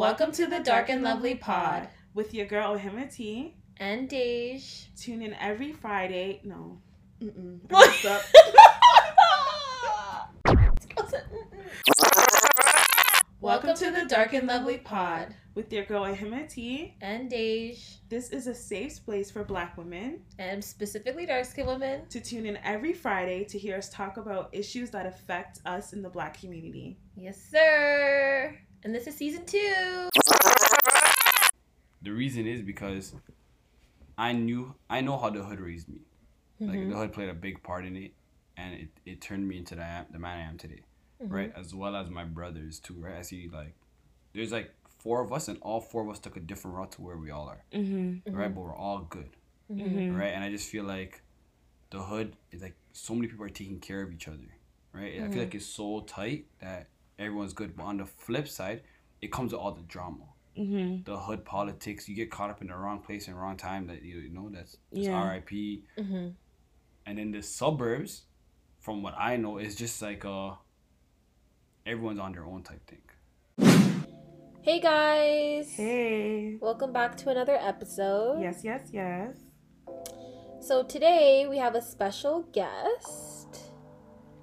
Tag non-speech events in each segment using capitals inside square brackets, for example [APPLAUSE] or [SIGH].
Welcome to the Dark and Lovely Pod with your girl Ohima T. and Dej. Tune in every Friday. No. Mm-mm. I What? messed up. [LAUGHS] Welcome to the Dark and Lovely Pod with your girl Ohima T. and Dej, This is a safe place for Black women and specifically dark skinned women. to tune in every Friday to hear us talk about issues that affect us in the Black community. Yes, sir. And this is season two. The reason is because I knew I know how the hood raised me. Like Mhm. the hood played a big part in it, and it, it turned me into the, the man I am today, Mhm. right? As well as my brothers too, right? I see like there's like four of us, and all four of us took a different route to where we all are, Mm-hmm. right? But we're all good, Mhm. Mhm. right? And I just feel like the hood is like so many people are taking care of each other, right? I feel like it's so tight that everyone's good. But on the flip side, it comes with all the drama Mm-hmm. the hood politics. You get caught up in the wrong place and wrong time. That you know that's just Yeah. R.I.P. Mhm. And in the suburbs, from what I know, is just like uh, everyone's on their own type thing. Hey guys. Hey. Welcome back to another episode. Yes, yes, yes. So today we have a special guest.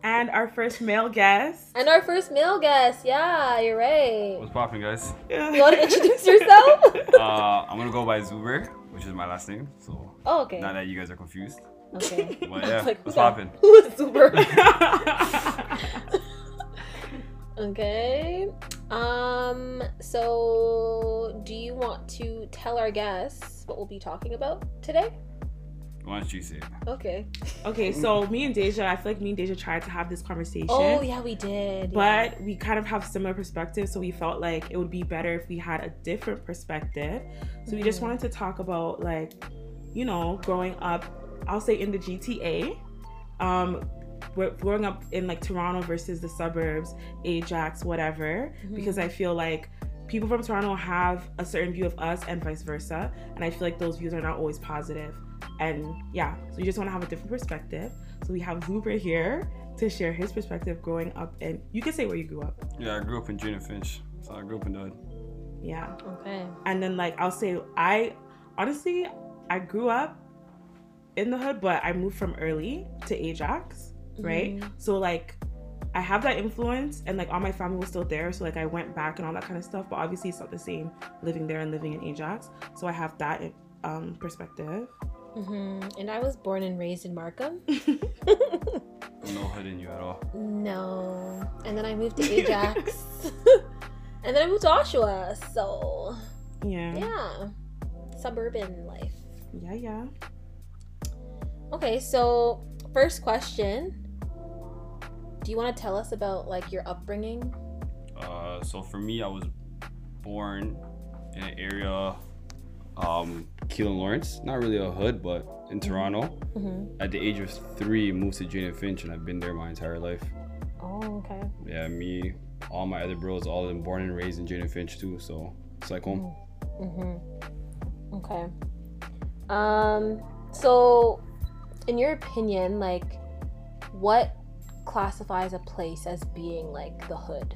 And our first male guest. And our first male guest. Yeah, you're right. What's popping, guys? You want to introduce [LAUGHS] yourself? [LAUGHS] uh, I'm gonna go by Zuber, which is my last name. So oh, okay. Now that you guys are confused. Okay. But yeah, [LAUGHS] Like, what's popping? Who is Super? Okay. Um, so do you want to tell our guests what we'll be talking about today? Why don't you say it? Okay. okay, so me and Deja, I feel like me and Deja tried to have this conversation. Oh, yeah, we did. But we kind of have similar perspectives, so we felt like it would be better if we had a different perspective. So we just Mhm. wanted to talk about like, you know, growing up, I'll say in the GTA. Um we're growing up in like Toronto versus the suburbs, Ajax, whatever. Mhm. Because I feel like people from Toronto have a certain view of us and vice versa. And I feel like those views are not always positive. And yeah, so you just want to have a different perspective. So we have Zuber here to share his perspective growing up and you can say where you grew up. Yeah, I grew up in Jane and Finch, so I grew up in the hood. Yeah. Okay. And then like I'll say I honestly I grew up in the hood, but I moved from early to Ajax, right? Mhm. So like I have that influence and like all my family was still there. So like I went back and all that kind of stuff. But obviously it's not the same living there and living in Ajax. So I have that um perspective. Mhm. And I was born and raised in Markham. [LAUGHS] No hood in you at all. no. And then I moved to [LAUGHS] Ajax. [LAUGHS] and then I moved to Oshawa. So, yeah. yeah. Suburban life. Yeah, yeah. Okay, so first question. Do you want to tell us about like your upbringing? Uh, so for me, I was born in an area, um, Keele and Lawrence. Not really a hood, but in Toronto. Mm-hmm. At the age of three, moved to Jane and Finch, and I've been there my entire life. Oh, okay. Yeah, me, all my other bros, all of them born and raised in Jane and Finch too. So it's like home. Mm-hmm. Okay. Um. So, in your opinion, like, what classifies a place as being like the hood?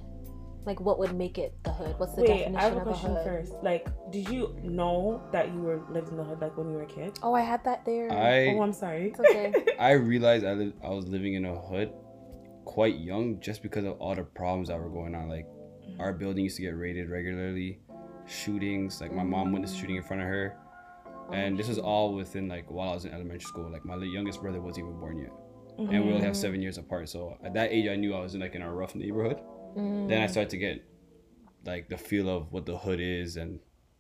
Like, what would make it the hood? What's the Wait, definition I have a of question a hood? first. Like, did you know that you were lived in the hood like when you were a kid? Oh, I had that there. I oh, I'm sorry. It's okay. [LAUGHS] I realized I lived, I was living in a hood quite young just because of all the problems that were going on. Like our building used to get raided regularly, shootings. Like my mom witnessed a shooting in front of her, and this was all within like while I was in elementary school. Like my youngest brother wasn't even born yet, and we only have Mhm. seven years apart. So at that age, I knew I was in like in a rough neighborhood. Mm. Then I started to get like the feel of what the hood is and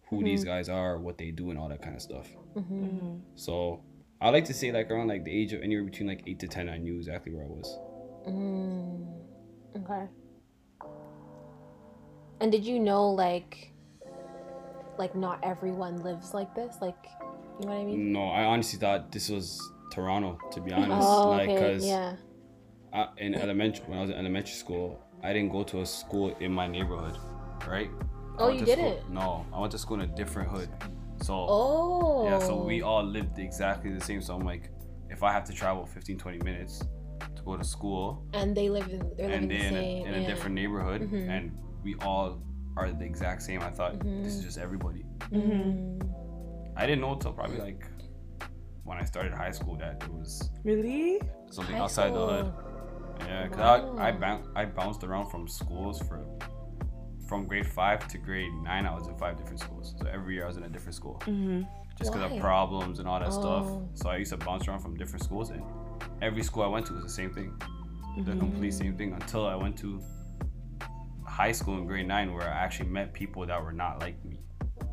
who these guys are, what they do, and all that kind of stuff. Mhm. Mhm. So I like to say like around like the age of anywhere between like eight to ten, I knew exactly where I was. Mm, okay. And did you know like like not everyone lives like this? Like you know what I mean? No, I honestly thought this was Toronto. To be honest, Oh, like okay. because Yeah. in elementary when I was in elementary school, I didn't go to a school in my neighborhood, right? Oh, you didn't? No, I went to school in a different hood. So Oh. yeah, so we all lived exactly the same. So I'm like, if I have to travel 15, 20 minutes to go to school, and they live in they're living and the they in, same a, in a different neighborhood, Mhm. and we all are the exact same. I thought this is Mhm. just everybody. Mhm. I didn't know until probably like when I started high school that it was Really? something High outside the hood. Yeah, cause Wow. I I, boun- I bounced around from schools for from grade five to grade nine. I was in five different schools. So every year I was in a different school, Mm-hmm. just because of problems and all that stuff. Oh. So I used to bounce around from different schools, and every school I went to was the same thing, Mm-hmm. the complete same thing. Until I went to high school in grade nine, where I actually met people that were not like me,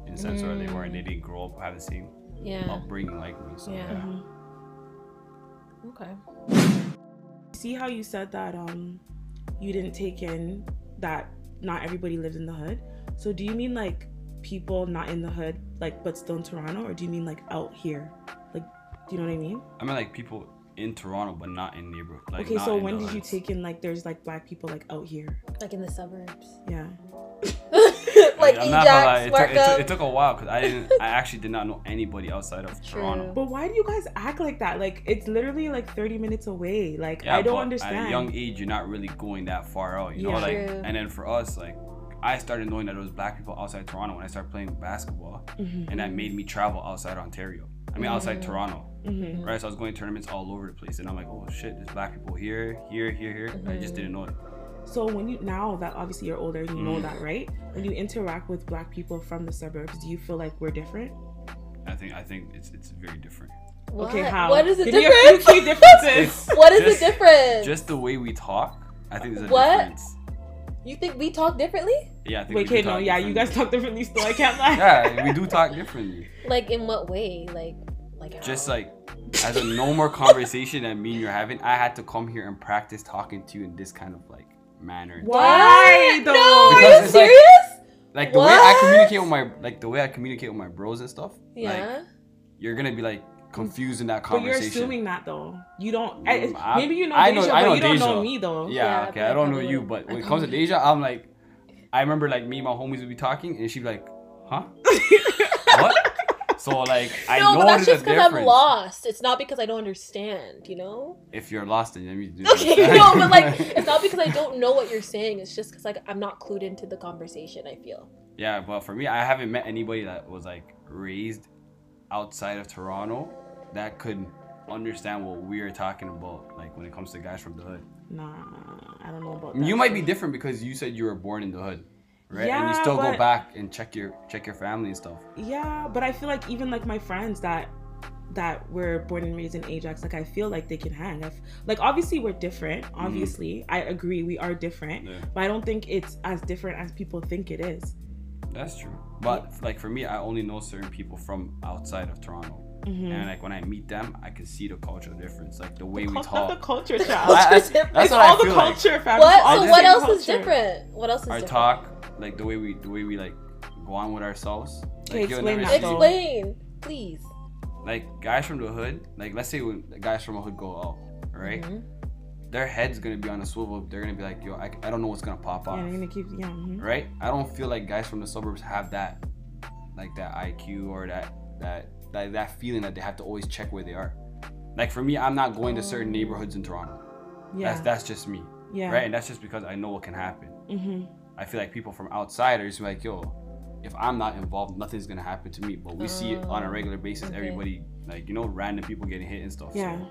in the sense where they weren't, they didn't grow up have the same Yeah. upbringing like me. So Yeah. yeah. Mhm. Okay. See how you said that um you didn't take in that not everybody lived in the hood. So do you mean like people not in the hood, like but still in Toronto, or do you mean like out here? Like, do you know what I mean? I mean, like people in Toronto, but not in neighborhood. Like, okay, so when the did you take in like there's like black people like out here? Like in the suburbs. Yeah. [LAUGHS] like I'm not gonna Ajax, it, took, it, took, it took a while because I didn't. I actually did not know anybody outside of True. Toronto. But why do you guys act like that? Like it's literally like 30 minutes away. Like Yeah, I don't but understand. At a young age, you're not really going that far out, you know. Like, True. and then for us, like, I started knowing that there was black people outside Toronto when I started playing basketball, Mhm. and that made me travel outside Ontario. I mean, outside Mm. Toronto, Mhm. right? So I was going to tournaments all over the place, and I'm like, oh shit, there's black people here, here, here, here. I just Mhm. didn't know it. So when you now that obviously you're older and you know Mm. that, right? When you interact with black people from the suburbs, do you feel like we're different? I think I think it's it's very different. What? Okay, how? What is the Give me a few difference? key differences. [LAUGHS] what is Just- the difference? Just the way we talk, I think there's a What? difference. You think we talk differently? Yeah, I think Wait, we do okay, no, yeah, you guys talk differently still. I can't lie. Yeah, [LAUGHS] we do talk differently. Like in what way? Like like how? Just like as a normal conversation that me and you're having, I had to come here and practice talking to you in this kind of like manner. Why though? No, are Because you it's like- serious? Like the way I communicate with my like the way I communicate with my bros and stuff. yeah. Like you're gonna be like confused in that conversation. But you're assuming that though. You don't. Mm, I, maybe you know I Deja, know- I but know you don't know me though. Yeah, Yeah, okay. I I don't know you, but when it comes to probably Deja, I'm like, I remember like me and my homies would be talking, and she'd be like, "Huh? [LAUGHS] what?" So like, I no, know but that's just because I'm lost. It's not because I don't understand, you know? If you're lost, then you do. Okay, no, but like [LAUGHS] it's not because I don't know what you're saying. It's just because like I'm not clued into the conversation. I feel. Yeah, but for me, I haven't met anybody that was like raised outside of Toronto that could understand what we're talking about, like when it comes to guys from the hood. Nah, I don't know about. that. You might be different because you said you were born in the hood, right? Yeah, and you still go back and check your check your family and stuff. Yeah, but I feel like even like my friends that that were born and raised in Ajax, like I feel like they can hang. Like obviously we're different. Mm. Obviously, I agree we are different, Yeah, but I don't think it's as different as people think it is. That's true. But like for me, I only know certain people from outside of Toronto, Mhm. and like when I meet them, I can see the cultural difference, like the way The we cul- not the talk. culture, [LAUGHS] I- child. I- Culture's that's different. what all I the feel like. fam. What? All So what same else is different? What else is Our different? talk, like the way we the way we like go on with ourselves. Okay, Like, you'll explain that. Explain, please. like guys from the hood, like let's say when guys from a hood go out, right? Mhm. Their head's gonna be on a swivel. They're gonna be like, yo, I, I don't know what's gonna pop off. Yeah, you're gonna keep yeah. mhm. right? I don't feel like guys from the suburbs have that, like that IQ or that that that, that feeling that they have to always check where they are. Like for me, I'm not going to certain neighborhoods in Toronto. Yeah, That's that's just me, yeah. right? And that's just because I know what can happen. Mm-hmm. I feel like people from outside are just like, yo, if I'm not involved, nothing's gonna happen to me. But we see it on a Oh, regular basis. okay. Everybody, like, you know, random people getting hit and stuff. Yeah. So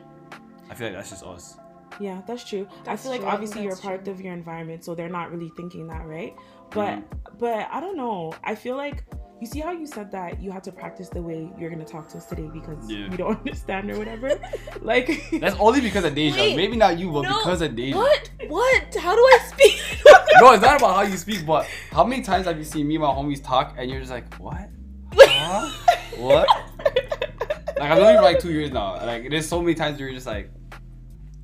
I feel like that's just us. Yeah, that's true. I feel like true, obviously you're a that's part true. of your environment, so they're not really thinking that, right? But Mm-hmm. but I don't know. I feel like you see how you said that you had to practice the way you're gonna talk to us today because Yeah. you don't [LAUGHS] understand or whatever. [LAUGHS] like That's only because of Deja. Wait, Maybe not you, but no, because of Deja. What? What? How do I speak? [LAUGHS] No, it's not about how you speak, but how many times have you seen me and my homies talk and you're just like, what? Huh? what? Like I've known you for like two years now. Like there's so many times where you're just like,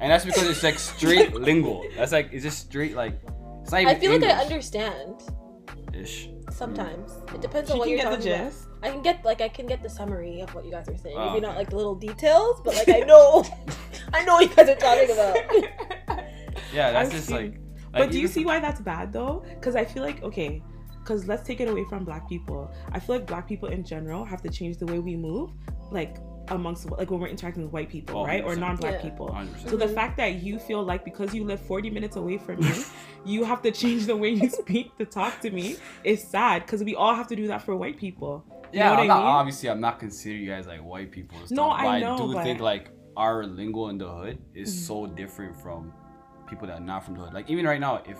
and that's because it's like straight [LAUGHS] lingo. That's like it's just straight like. It's not even I feel like I understand Ish. sometimes. It depends she on what can you're get the talking about. gist. I can get like I can get the summary of what you guys are saying. Oh, Maybe not okay. like the little details, but like I [LAUGHS] know, I know what you guys are talking about. [LAUGHS] Yeah, that's I just see. like. but do you even see why that's bad though? Because I feel like okay, because let's take it away from black people. I feel like black people in general have to change the way we move. Like amongst like when we're interacting with white people, Oh, right, or 100%. non-black Yeah. people. 100%. So the fact that you feel like because you live 40 minutes away from me, [LAUGHS] you have to change the way you speak to talk to me is sad because we all have to do that for white people. You yeah, know what I'm I not, mean? obviously I'm not considering you guys like white people. And stuff, No, I but know, I do but- think like our lingo in the hood is Mhm. so different from people that are not from the hood. Like even right now, if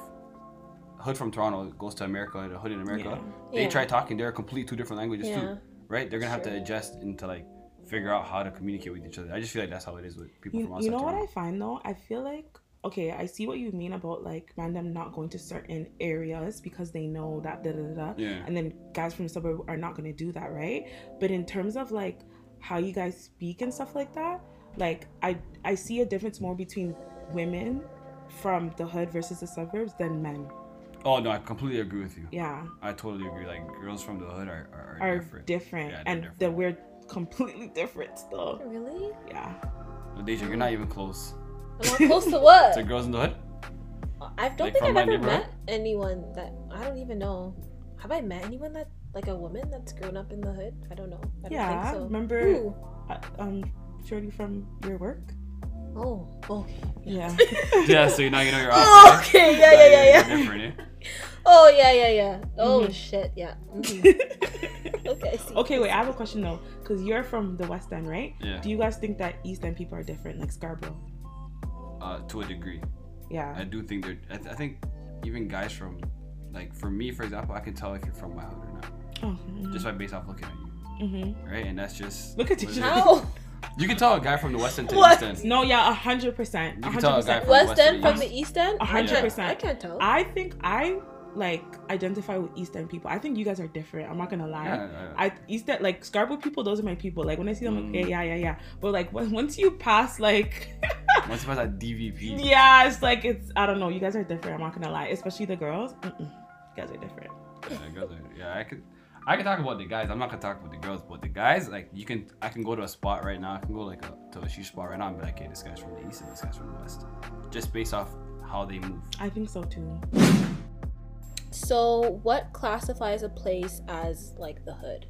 hood from Toronto goes to America, the hood in America, they Yeah. try talking. They're complete two different languages Yeah. too, right? They're gonna have to adjust into like figure out how to communicate with each other. I just feel like that's how it is with people You, from outside you know what I find though? I feel like okay, I see what you mean about like random not going to certain areas because they know that da da da. da. yeah. and then guys from the suburb are not going to do that right but in terms of like how you guys speak and stuff like that like i i see a difference more between women from the hood versus the suburbs than men Oh no, I completely agree with you. yeah I totally agree. Like girls from the hood are, are, are different. different, Yeah, and different. that we're completely different still Really? yeah But Deja, you're not even close I'm not close to what? [LAUGHS] to girls in the hood. I don't Like, think I've ever met anyone that I don't even know. Have I met anyone that like a woman that's grown up in the hood? I don't know. I don't yeah think so. remember Who? uh, um shorty from your work Oh, okay. yeah yeah, so now you know you're Oh, off. okay. Yeah, yeah, yeah, yeah. Different, eh? [LAUGHS] Oh, yeah, yeah, yeah. Oh Mhm. shit. Yeah. [LAUGHS] Mhm. Okay. I see. okay wait i have a question though because you're from the west end right Yeah. do you guys think that east end people are different like scarborough Uh, to a degree. yeah I do think they're. I, th- I think even guys from, like for me, for example, I can tell if you're from my hood or not Oh, just by based off looking at you, hmm right? And that's just. Look at you. what it is. How? [LAUGHS] You can tell a guy from the west end to What? the east end. No, yeah, a hundred percent, You a can tell hundred a guy percent. from West West End End from the East End? A I hundred can't- percent. I can't tell. I think I like identify with East End people. I think you guys are different. I'm not gonna lie. Yeah, yeah. I East End like Scarborough people. Those are my people. Like when I see them, Mm. okay, yeah, yeah, yeah. But like when, once you pass, like, [LAUGHS] Once you pass that DVP. yeah, it's like it's. I don't know. You guys are different. I'm not gonna lie. Especially the girls. Mm-mm. You guys are different. Yeah, girls are- yeah, I could. I can talk about the guys. I'm not gonna talk about the girls, but the guys, like you can. I can go to a spot right now. I can go like a, to a shoe spot right now and be like, okay, this guy's from the east and this guy's from the west, just based off how they move. I think so too. So, what classifies a place as like the hood?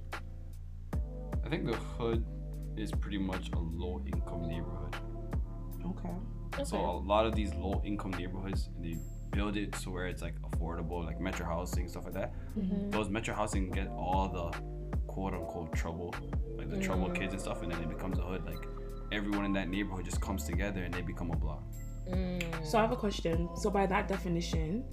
I think the hood is pretty much a low income neighborhood. Okay. So a lot of these low income neighborhoods, they build it so where it's like affordable, like metro housing stuff like that. Mhm. Those metro housing get all the quote unquote trouble, like the trouble Mm. kids and stuff, and then it becomes a hood. Like everyone in that neighborhood just comes together and they become a block. Mm. So I have a question. So by that definition,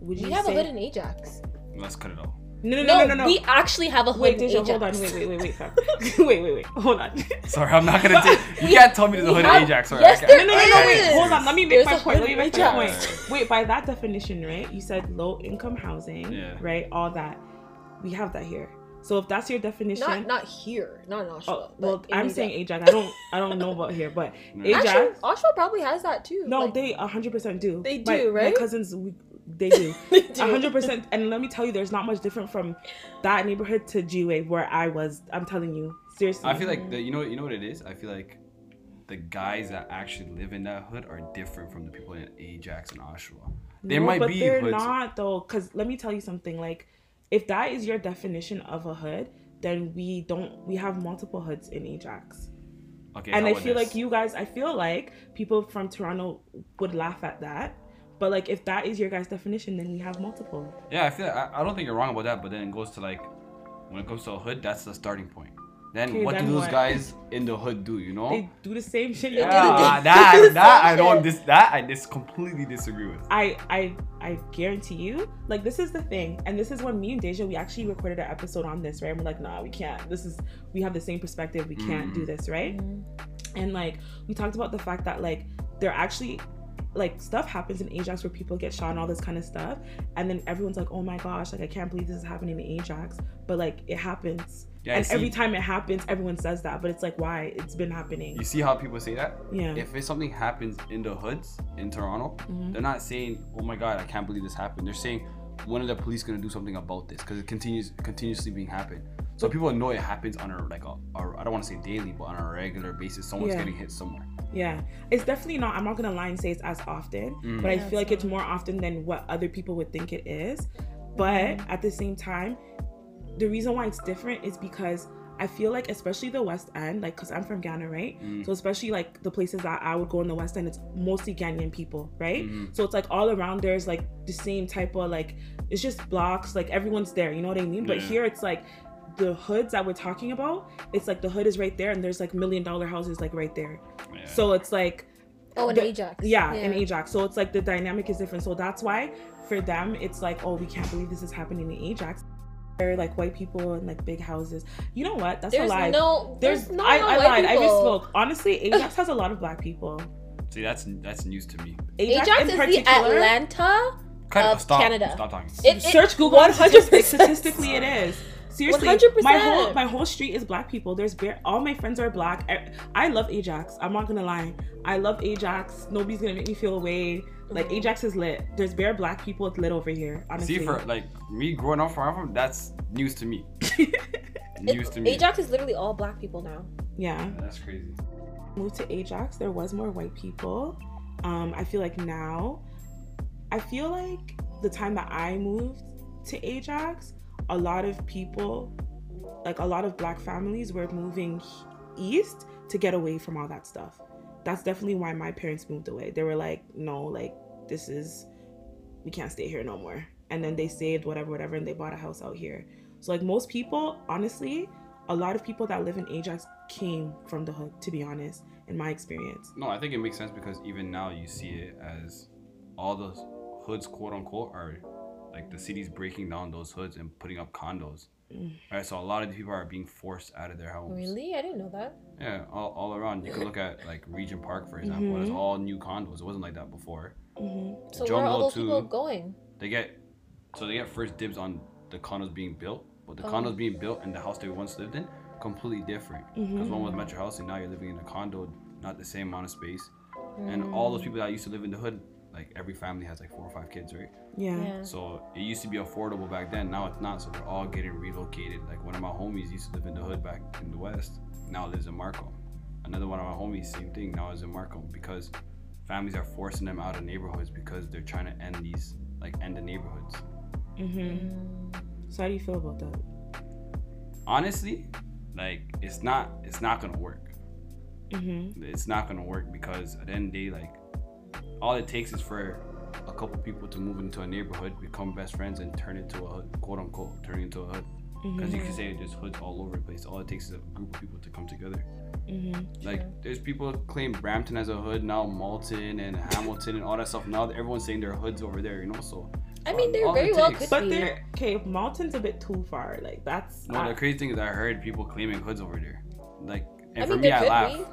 would you we have say? a hood in Ajax. Let's cut it off. no, no, No, no, no, no, no. we actually have a hood Wait, in Ajax. hold on. Wait, wait, wait, wait, [LAUGHS] fam. [LAUGHS] wait, wait, wait. Hold on. Sorry, I'm not gonna [LAUGHS] take. You We- can't tell me there's a we hood have- in Ajax. Sorry, yes, there no, no, no, no, wait. Hold on. Let me make There's my point. Let me make my point. Wait, by that definition, right? You said low income housing, Yeah. right? All that. We have that here. So if that's your definition, Not not here, not in Oshawa. oh, well, in I'm Ajax. saying Ajax. I don't, I don't know about here, but Yeah. Ajax. Actually, Oshawa probably has that too. no, like- they 100% do. They do, My right? My cousins, we, they do. [LAUGHS] They do. A hundred percent. And let me tell you, there's not much different from that neighborhood to G-Way where I was. I'm telling you, seriously. I feel like the, you know you know what it is. I feel like the guys that actually live in that hood are different from the people in Ajax and Oshawa. There No, might but be they're hoods. not though. Cause let me tell you something. Like, if that is your definition of a hood, then we don't. We have multiple hoods in Ajax, Okay, and I feel this? like you guys. I feel like people from Toronto would laugh at that. But like, if that is your guys' definition, then we have multiple. Yeah, I feel I, I don't think you're wrong about that, but then it goes to like when it comes to a hood, that's the starting point. Then Okay, what then do those what? guys in the hood do? You know? They do the same shit. They [LAUGHS] do the yeah, same- that the that I don't shit. dis that I dis completely disagree with. I I I guarantee you, like this is the thing, and this is when me and Deja we actually recorded an episode on this, right? And we're like, nah, we can't. This is we have the same perspective. We can't do Mhm. this, right? Mhm. And like we talked about the fact that like they're actually like stuff happens in Ajax where people get shot and all this kind of stuff, and then everyone's like, oh my gosh, like I can't believe this is happening in Ajax, but like it happens. Yeah, and every time it happens, everyone says that, but it's like why? It's been happening. You see how people say that? Yeah. If something happens in the hoods in Toronto, Mhm. they're not saying, "Oh my God, I can't believe this happened." They're saying, "When are the police gonna do something about this?" Because it continues continuously being happened. So people know it happens on a like a, a I don't want to say daily, but on a regular basis, someone's Yeah. getting hit somewhere. Yeah, it's definitely not. I'm not gonna lie and say it's as often, Mm. but I Yeah, feel it's like it's more often than what other people would think it is. But Mm-hmm. at the same time, the reason why it's different is because I feel like especially the West End, like because I'm from Ghana, right? Mm. So especially like the places that I would go in the West End, it's mostly Ghanaian people, right? Mhm. So it's like all around there's like the same type of like it's just blocks, like everyone's there, you know what I mean? But here it's like the hoods that we're talking about, it's like the hood is right there and there's like million dollar houses like right there. Yeah. So it's like Oh, in The- Ajax. yeah, in Ajax. So it's like the dynamic is different. So that's why for them it's like, oh, we can't believe this is happening in Ajax. They're like white people in like big houses. You know what? That's There's a lie. no. There's, there's, no. I, I white lied. I people. misspoke. Honestly, [LAUGHS] Ajax has a lot of black people. See, that's that's news to me. Ajax, in is the particular- Atlanta. Kind Of stop, Canada. Stop talking. It- it- Search Google [LAUGHS] 100%. Statistically, it is. Seriously, 100%. my whole my whole street is black people. There's bare, all my friends are black. I, I love Ajax. I'm not gonna lie. I love Ajax. Nobody's gonna make me feel away. Like. Ajax is lit. There's bare black people. It's lit over here. Honestly. See, for like me growing up where I'm from, that's news to me. [LAUGHS] news to me. Ajax is literally all black people now. yeah. That's crazy. moved to Ajax, there was more white people. Um, I feel like now, I feel like the time that I moved to Ajax, a lot of people, like a lot of black families, were moving east to get away from all that stuff. That's definitely why my parents moved away. They were like, no, like this is, we can't stay here no more. And then they saved whatever, whatever, and they bought a house out here. So like most people, honestly, a lot of people that live in Ajax came from the hood, to be honest, in my experience. No, I think it makes sense because even now you see it as all those hoods, quote unquote, are like the city's breaking down those hoods and putting up condos. Mm. Right, so a lot of these people are being forced out of their homes. Really, I didn't know that. Yeah, all, all around. You could look at like Regent Park, for example. It's Mhm. all new condos. It wasn't like that before. hmm So where are all Jungle those people going? They get so they get first dibs on the condos being built, but the Oh. condos being built and the house they once lived in completely different. Because one was metro housing, now you're living in a condo, not the same amount of space. And all those people that used to live in the hood, like every family has like four or five kids, right? Yeah. Yeah. So it used to be affordable back then. Now it's not. So they're all getting relocated. Like one of my homies used to live in the hood back in the west. Now lives in Markham. Another one of my homies, same thing. Now is in Markham because families are forcing them out of neighborhoods because they're trying to end these, like end the neighborhoods. hmm Mm. So how do you feel about that? Honestly, like it's not. It's not gonna work. hmm It's not gonna work because at the end of the day, like all it takes is for a couple people to move into a neighborhood, become best friends, and turn it to a hood, quote unquote, turn it into a hood. Because you can say there's hoods all over the place. All it takes is a group of people to come together. hmm Like True. there's people claim Brampton as a hood now, Malton and Hamilton and all that stuff. Now everyone's saying there are hoods over there, you know. So I mean, there all very it well takes- could But be. they're okay. Malton's a bit too far. Like that's. no, uh, the crazy thing is I heard people claiming hoods over there. Like and I for mean, me, I could laugh. be.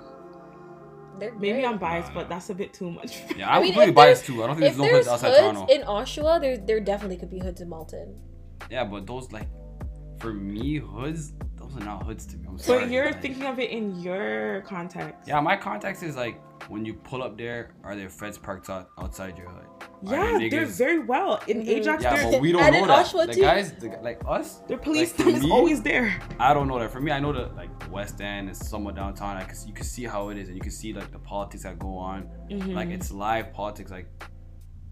There maybe I'm biased, Nah, but that's a bit too much. Yeah, [LAUGHS] I I'm mean, completely biased too. I don't think If there's no there's hoods outside hoods Toronto. in Oshawa, there there definitely could be hoods in Malton. Yeah, but those like for me hoods, those are not hoods to me. I'm sorry. But you're Like, thinking of it in your context. Yeah, my context is like when you pull up there, are there feds parked out outside your hood? Are Yeah, there they're very well in Mhm. Ajax. Yeah, they're, but we don't And know in that. Oshawa the too. guys, the, like us, their police like, team is me- always there. I don't know that. For me, I know that like West End is somewhat downtown. I can you can see how it is, and you can see like the politics that go on. Mhm. Like it's live politics. Like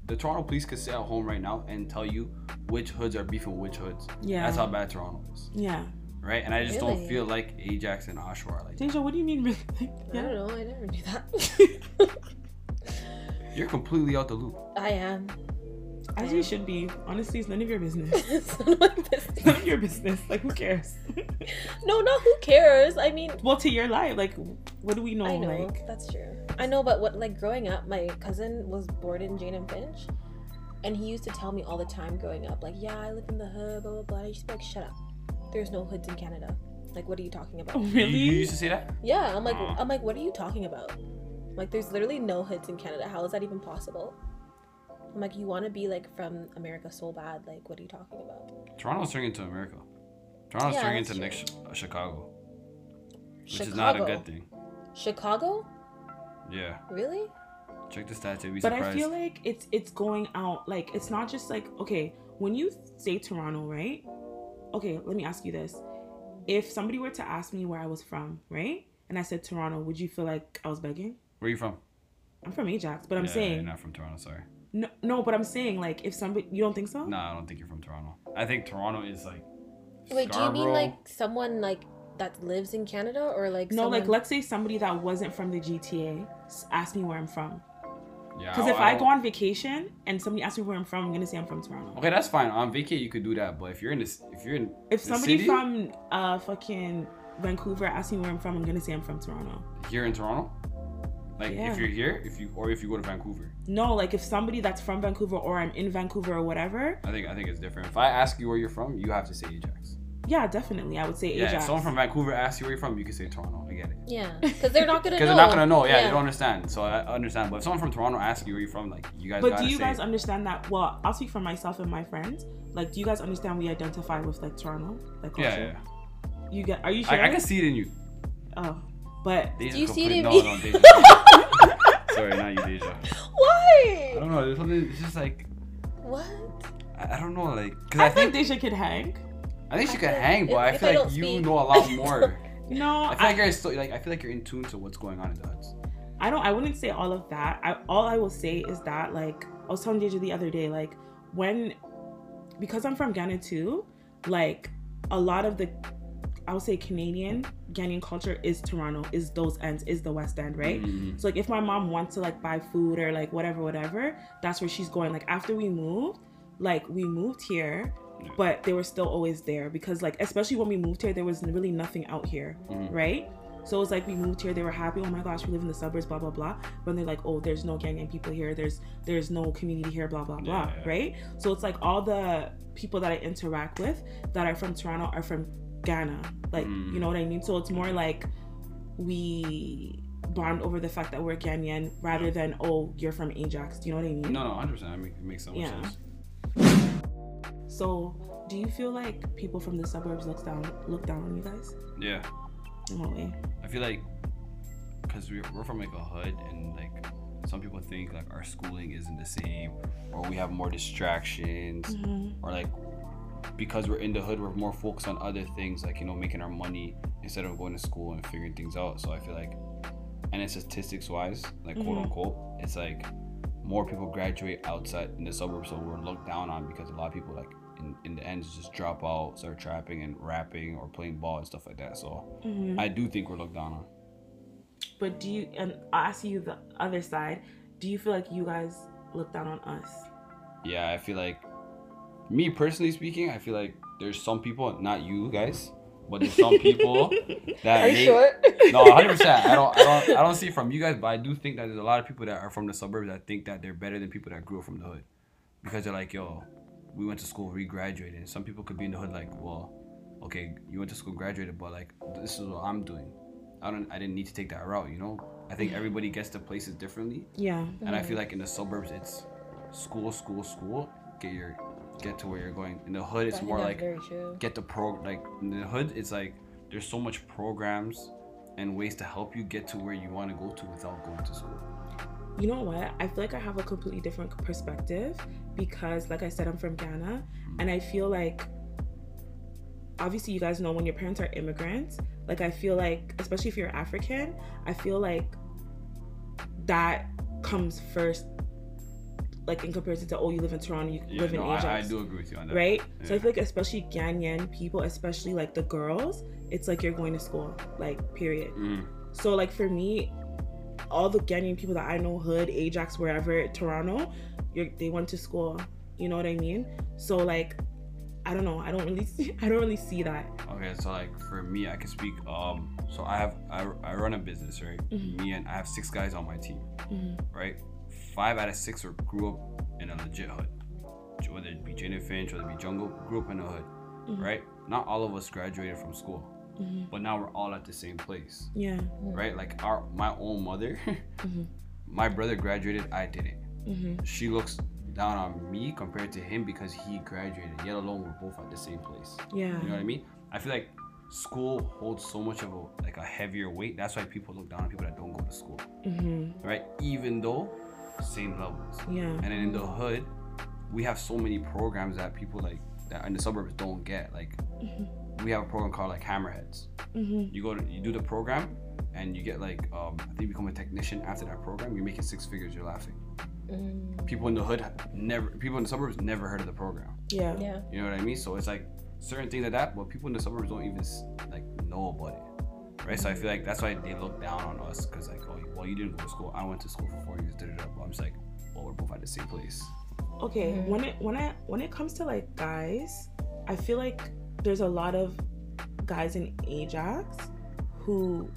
the Toronto police could sit at home right now and tell you which hoods are beefing with which hoods. yeah, That's how bad Toronto is, yeah. right? And I just don't feel like Ajax and Oshawa are like. Deja, what do you mean? Really? [LAUGHS] I don't know. I never knew that. [LAUGHS] You're completely out the loop. I am. As you should be. Honestly, it's none of your business. [LAUGHS] It's none of my It's none of your business. Like, who cares? [LAUGHS] No, not who cares. I mean, well, to your life, like, what do we know? I know Like, that's true. I know, but what like growing up, my cousin was born in Jane and Finch, and he used to tell me all the time growing up, like, yeah, I live in the hood, blah blah blah. I used to be like, shut up. There's no hoods in Canada. Like, what are you talking about? oh, You- You, used to say that? Yeah, I'm like, Aw. I'm like, what are you talking about? Like, there's literally no hoods in Canada. How is that even possible? I'm like, you want to be like from America so bad. Like, what are you talking about? Toronto's turning into America. Toronto's Yeah, turning into true. next uh, Chicago, which is not a good thing. Chicago? Yeah, Really? check the stats. You'll be but surprised. I feel like it's it's going out. Like, it's not just like okay. When you say Toronto, right? Okay, let me ask you this: If somebody were to ask me where I was from, right, and I said Toronto, would you feel like I was begging? Where are you from? I'm from Ajax, but I'm Yeah, saying you're not from Toronto. Sorry. no, no. But I'm saying like if somebody, you don't think so? No, I don't think you're from Toronto. I think Toronto is like. Wait, do you mean like someone like that lives in Canada or like No, like let's say somebody that wasn't from the GTA s- asked me where I'm from. Yeah. Because if I go on vacation and somebody asks me where I'm from, I'm gonna say I'm from Toronto. Okay, that's fine. On vacay, you could do that. But if you're in this, if you're in, If somebody city, from uh fucking Vancouver asks me where I'm from, I'm gonna say I'm from Toronto. here in Toronto, like Yeah. if you're here, if you or if you go to Vancouver, No, like if somebody that's from Vancouver or I'm in Vancouver or whatever, I think I think it's different. If I ask you where you're from, you have to say Ajax. yeah, definitely, I would say Yeah, Ajax. if someone from Vancouver asks you where you're from, you can say Toronto. I get it. yeah, because they're not gonna [LAUGHS] know. Because they're not gonna know. Yeah, they don't understand. So I understand. But if someone from Toronto asks you where you're from, like you guys But do you say. guys it. understand that? Well, I'll speak for myself and my friends. Like, do you guys understand we identify with like Toronto? Like, yeah, yeah. You get? Are you sure? I, I can see it in you. Oh, but Deja you see it in complete- me? No, no, Deja. Sorry, not you, Deja. Why? I don't know. There's something. It's just like What? I, I don't know. Like, cause I, I, think Deja could hang. I think she I could hang, but I feel I like you speak- know a lot [LAUGHS] more. No, I I, feel like you're still like I feel like you're in tune to what's going on in the huts. I don't. I wouldn't say all of that. I all I will say is that like I was telling Deja the other day, like when because I'm from Ghana too, like a lot of the I would say Canadian Ghanaian culture is Toronto, is those ends, is the West End, right? Mhm. So like if my mom wants to like buy food or like whatever, whatever, that's where she's going. Like after we moved, like we moved here, Yeah. but they were still always there because like especially when we moved here, there was really nothing out here, Mhm. right? So it was like we moved here, they were happy. Oh my gosh, we live in the suburbs, blah blah blah. But they're like, oh, there's no Ghanaian people here. There's there's no community here, blah blah blah, Yeah, yeah. right? So it's like all the people that I interact with that are from Toronto are from Ghana, like Mm. you know what I mean. So it's more like we bond over the fact that we're Ghanaian rather than oh you're from Ajax. Do you know what I mean? No, no, hundred percent. It make- it makes so much Yeah. sense. So do you feel like people from the suburbs look down look down on you guys? Yeah, In what way? I feel like because we're, we're from like a hood and like some people think like our schooling isn't the same or we have more distractions Mm-hmm. or like because we're in the hood we're more focused on other things like you know making our money instead of going to school and figuring things out so i feel like and it's statistics wise like quote Mhm. unquote it's like more people graduate outside in the suburbs so we're looked down on because a lot of people like in, in the end just drop out start trapping and rapping or playing ball and stuff like that so Mm-hmm. i do think we're looked down on But do you and I'll ask you the other side? Do you feel like you guys look down on us? yeah i feel like me personally speaking i feel like there's some people not you guys but there's some people [LAUGHS] that Are you may- sure? [LAUGHS] no, 100. percent I don't, I don't, I don't see it from you guys, but I do think that there's a lot of people that are from the suburbs that think that they're better than people that grew up from the hood, because they're like, yo, we went to school, we graduated. And Some people could be in the hood like, well, okay, you went to school, graduated, but like, this is what I'm doing. I don't, I didn't need to take that route, you know. I think everybody gets to places differently, Yeah. and I feel like in the suburbs it's school, school, school, get your, get to where you're going. In the hood, it's more like get the pro like in the hood it's like there's so much programs and ways to help you get to where you want to go to without going to school You know what? I feel like I have a completely different perspective because, like I said, I'm from Ghana, mm. and I feel like obviously you guys know when your parents are immigrants. Like I feel like, especially if you're African, I feel like that comes first. Like in comparison to oh, you live in Toronto, you yeah live in no, Ajax. I, I do agree with you on that right? So I feel like especially Ghanaian people, especially like the girls, it's like you're going to school, like period. Mhm. So like for me, all the Ghanaian people that I know, Hood, Ajax, wherever, Toronto, you're, they went to school. You know what I mean? So like, I don't know. I don't really [LAUGHS] see. I don't really see that. okay so like for me i can speak um so i have i, I run a business right Mhm. me and i have six guys on my team Mhm. right five out of six are grew up in a legit hood whether it be Jane Finch, whether it be Jungle, grew up in a hood, Mhm. right? Not all of us graduated from school, Mhm. but now we're all at the same place. Yeah. right? Like our my own mother, [LAUGHS] Mhm. my brother graduated, I didn't. Mhm. She looks down on me compared to him because he graduated. Yet alone, we're both at the same place. Yeah. You know what I mean? I feel like school holds so much of a like a heavier weight. That's why people look down on people that don't go to school, Mhm. right? Even though same levels. Yeah. And then in the hood, we have so many programs that people like that in the suburbs don't get. Like Mhm. we have a program called like Hammerheads. Mhm. You go to you do the program, and you get like um, I think you become a technician after that program. You're making six figures. You're laughing. Mm, People in the hood never. People in the suburbs never heard of the program. Yeah. yeah. You know what I mean? So it's like certain things like that, but people in the suburbs don't even like know about it, right? So I feel like that's why they look down on us because like, oh, well, you didn't go to school. I went to school for four years. Da, da, da. But I'm just like, well, we're both at the same place. okay Mhm. when it when i when it comes to like guys i feel like there's a lot of guys in ajax who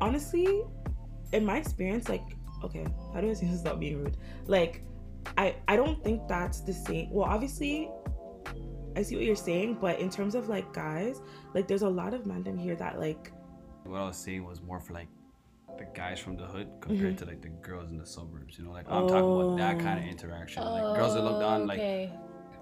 honestly in my experience like okay how do i say this without being rude like i i don't think that's the same well obviously i see what you're saying but in terms of like guys like there's a lot of men here that like What I was saying was more for like the guys from the hood compared to like the girls in the suburbs. You know, like I'm talking about that kind of Oh. interaction. Like girls that look down, like okay.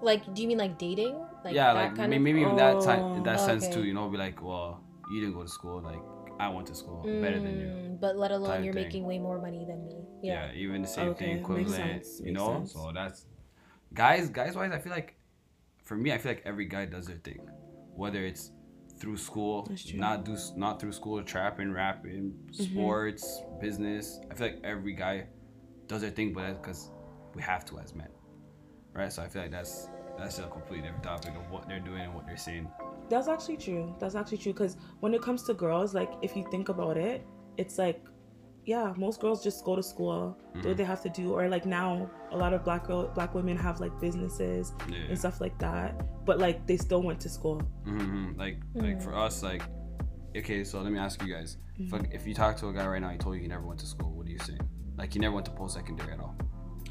like, do you mean like dating? Like yeah, that like kind may- of. maybe in that time, in Oh. that sense too. You know, be like, well, you didn't go to school. Like I went to school, better than you. Mm, But let alone you're thing. making way more money than me. Yeah, Yeah. even the same Okay, thing makes equivalent. sense, You makes know, sense. so that's guys. Guys wise, I feel like for me, I feel like every guy does their thing, whether it's through school, not do not through school, trapping, rapping, Mm-hmm. sports, business. I feel like every guy does their thing, but that's because we have to as men, right? So I feel like that's that's a completely different topic of what they're doing and what they're saying. That's actually true. That's actually true because when it comes to girls, like if you think about it, it's like, yeah, most girls just go to school, do what they have to do, or like now a lot of black girl, black women have like businesses Yeah. and stuff like that, but like they still went to school. hmm Like like for us, like okay. So let me ask you guys: if, like, if you talk to a guy right now, he told you he never went to school. What do you say? Like he never went to post secondary at all.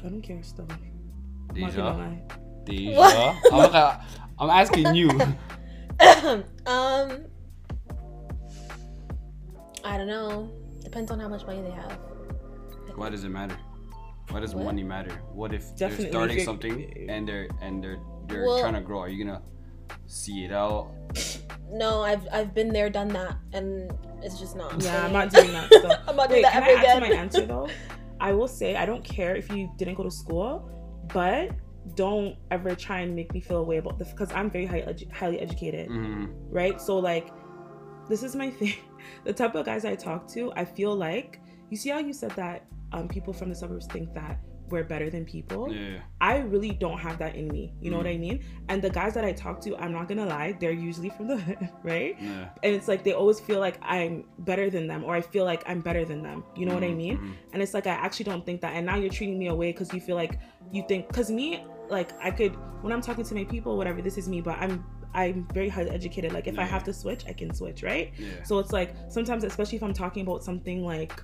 I don't care still. I'm Deja. Deja. I'm, not gonna- I'm asking you. [LAUGHS] [LAUGHS] um. I don't know. Depends on how much money they have. Why does it matter? Why does What? money matter? What if Definitely, they're starting if something and they're and they're they're Well- trying to grow? Are you gonna see it out? No, I've I've been there, done that, and it's just not. Yeah, I'm not doing that. So. [LAUGHS] I'm not Wait, doing that can ever I add to my again. answer [LAUGHS] though? I will say I don't care if you didn't go to school, but don't ever try and make me feel a way about this because I'm very high edu- highly educated. hmm right? So like, this is my thing. The type of guys I talk to, I feel like you see how you said that um, people from the suburbs think that we're better than people. Yeah. I really don't have that in me. You know what Mm. I mean? And the guys that I talk to, I'm not gonna lie, they're usually from the hood, [LAUGHS] right? Yeah. And it's like they always feel like I'm better than them, or I feel like I'm better than them. You know what I Mhm, mean? mhm. And it's like I actually don't think that. And now you're treating me away because you feel like you think. Because me, like I could when I'm talking to my people, whatever. This is me, but I'm I'm very highly educated. Like if I have to switch, I can switch, right? Yeah. So it's like sometimes, especially if I'm talking about something like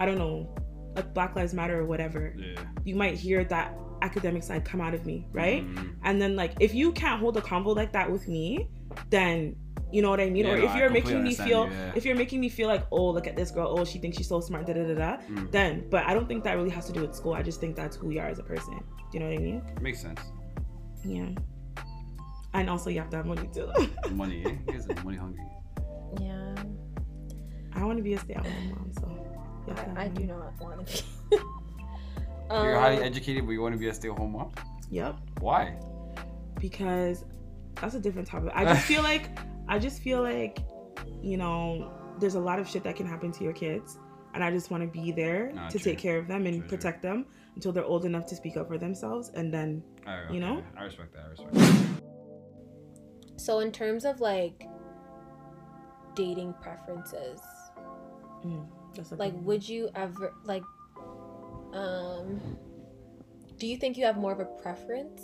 I don't know, like Black Lives Matter or whatever, Yeah. you might hear that academic side come out of me, right? Mhm. And then like if you can't hold a convo like that with me, then you know what I mean? Yeah, or no, if you're making me feel you, yeah. if you're making me feel like, oh look at this girl, oh she thinks she's so smart, da da da da, Mm. then but I don't think that really has to do with school. I just think that's who you are as a person. Do you know what I mean? Makes sense. Yeah. And also you have to have money too. [LAUGHS] Money, eh? You guys are money hungry. Yeah, I want to be a stay-at-home mom, so you have to have I, I do not want to be. [LAUGHS] You're highly Um, educated, but you want to be a stay-at-home mom. Yep. Why? because that's a different topic. I just feel [LAUGHS] like I just feel like you know there's a lot of shit that can happen to your kids, and I just want to be there Nah, to true. take care of them and True, true. protect them until they're old enough to speak up for themselves, and then Alright, You know? I respect that. I respect that. So in terms of like dating preferences, mm, that's like good- would you ever like um do you think you have more of a preference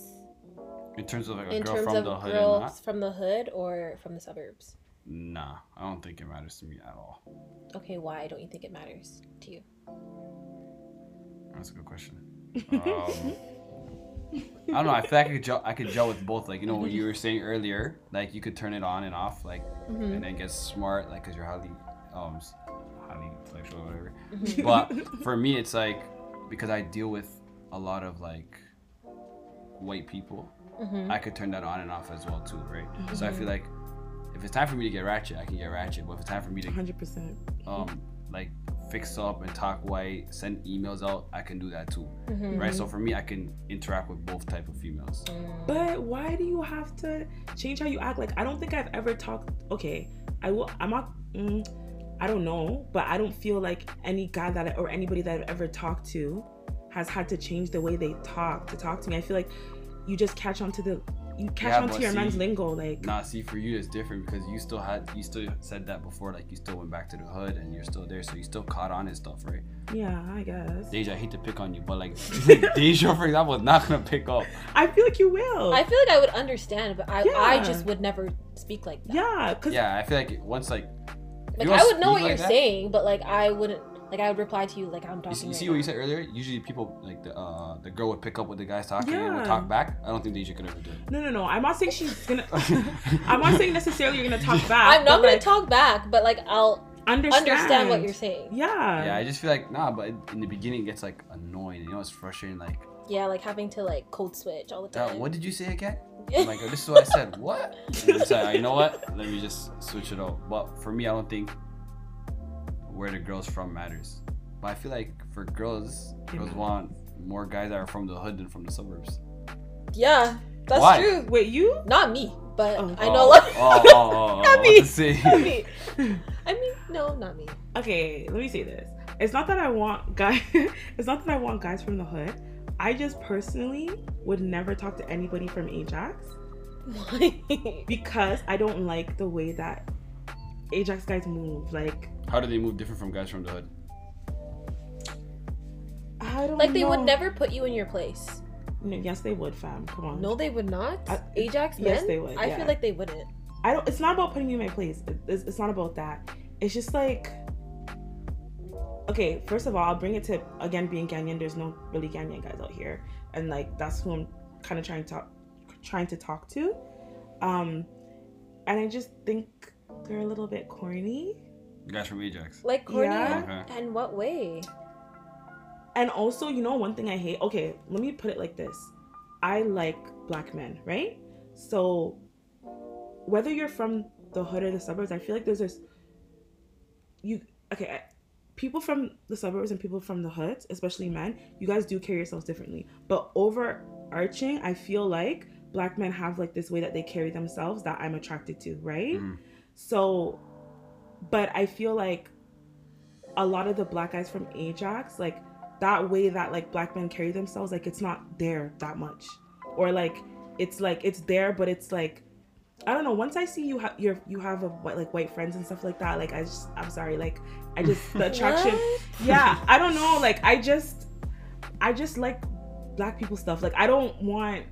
In terms of like a in girl terms from of the hood girls from the hood or from the suburbs? nah, I don't think it matters to me at all. Okay, why don't you think it matters to you? That's a good question. [LAUGHS] Um, I don't know. I feel like I could gel, I could gel with both. Like you know what you were saying earlier, like you could turn it on and off, like Mhm. and then get smart, like because you're highly, um, highly intellectual or whatever. Mhm. But [LAUGHS] for me, it's like because I deal with a lot of like white people, Mhm. I could turn that on and off as well too, right? So I feel like if it's time for me to get ratchet, I can get ratchet. But if it's time for me to 100%. um like fix up and talk white, send emails out, I can do that too, Mhm. right? So for me, I can interact with both type of females. But why do you have to change how you act? Like I don't think I've ever talked. Okay, I will. I'm not. Mm, I don't know, but I don't feel like any guy that I, or anybody that I've ever talked to has had to change the way they talk to talk to me. I feel like you just catch on to the you catch Yeah, on to your man's lingo. Like, Nah, see, for you it's different because you still had, you still said that before. Like you still went back to the hood and you're still there, so you still caught on and stuff, right? yeah, I guess. Deja, I hate to pick on you, but like, like [LAUGHS] Deja, for example, is not gonna pick up. I feel like you will. I feel like I would understand, but I, I just would never speak like that. yeah, cause Yeah, I feel like once like, Like I would know what like you're that. saying, but like I wouldn't. Like I would reply to you like I'm You, talking. see- you right see what you said earlier? Usually people like the uh the girl would pick up what the guy's talking and would talk back. I don't think Deja could ever do it. no, no, no. I'm not saying she's [LAUGHS] gonna. [LAUGHS] I'm not saying necessarily you're gonna talk back. I'm not gonna like, talk back, but like I'll understand. understand what you're saying. Yeah. Yeah, I just feel like nah, but in the beginning it gets like annoying. You know, it's frustrating. Like, Yeah, like having to like code switch all the uh, time. what did you say again? [LAUGHS] I'm like, oh, this is what I said. What? And it's like, you know what? Let me just switch it out. But for me, I don't think where the girl's from matters. But I feel like for girls, It girls want more guys that are from the hood than from the suburbs. yeah, that's Why? true. Wait, you? Not me, but Oh. I know a lot. Oh, oh, oh, oh, oh, [LAUGHS] oh Not me. to say? Not me. I mean, no, not me. Okay, let me say this. It's not that I want guys. [LAUGHS] it's not that I want guys from the hood. I just personally would never talk to anybody from Ajax Why? [LAUGHS] because I don't like the way that Ajax guys move. Like How do they move different from guys from the hood? I don't like they know. would never put you in your place. No, yes, they would, fam. Come on. No, they would not. I- Ajax yes, they would, I yeah. feel like they wouldn't. I don't. It's not about putting me in my place. It- It's, it's not about that. It's just like, okay. First of all, I'll bring it to again being Ghanaian. There's no really Ghanaian guys out here, and like that's who I'm kind of trying to talk, trying to talk to. Um, and I just think they're a little bit corny. Guys from Ajax. Like corny. Yeah. Okay. And what way? And also, you know, one thing I hate. Okay, let me put it like this: I like black men, right? So, whether you're from the hood or the suburbs, I feel like there's this. You okay? I- People from the suburbs and people from the hoods, especially men, you guys do carry yourselves differently. But overarching, I feel like black men have like this way that they carry themselves that I'm attracted to, right? Mhm. So, but I feel like a lot of the black guys from Ajax, like that way that like black men carry themselves, like it's not there that much, or like it's like it's there, but it's like I don't know. Once I see you have your you have a white like white friends and stuff like that, like I just I'm sorry, like I just the attraction. [LAUGHS] Yeah, I don't know. Like I just I just like black people stuff. Like I don't want.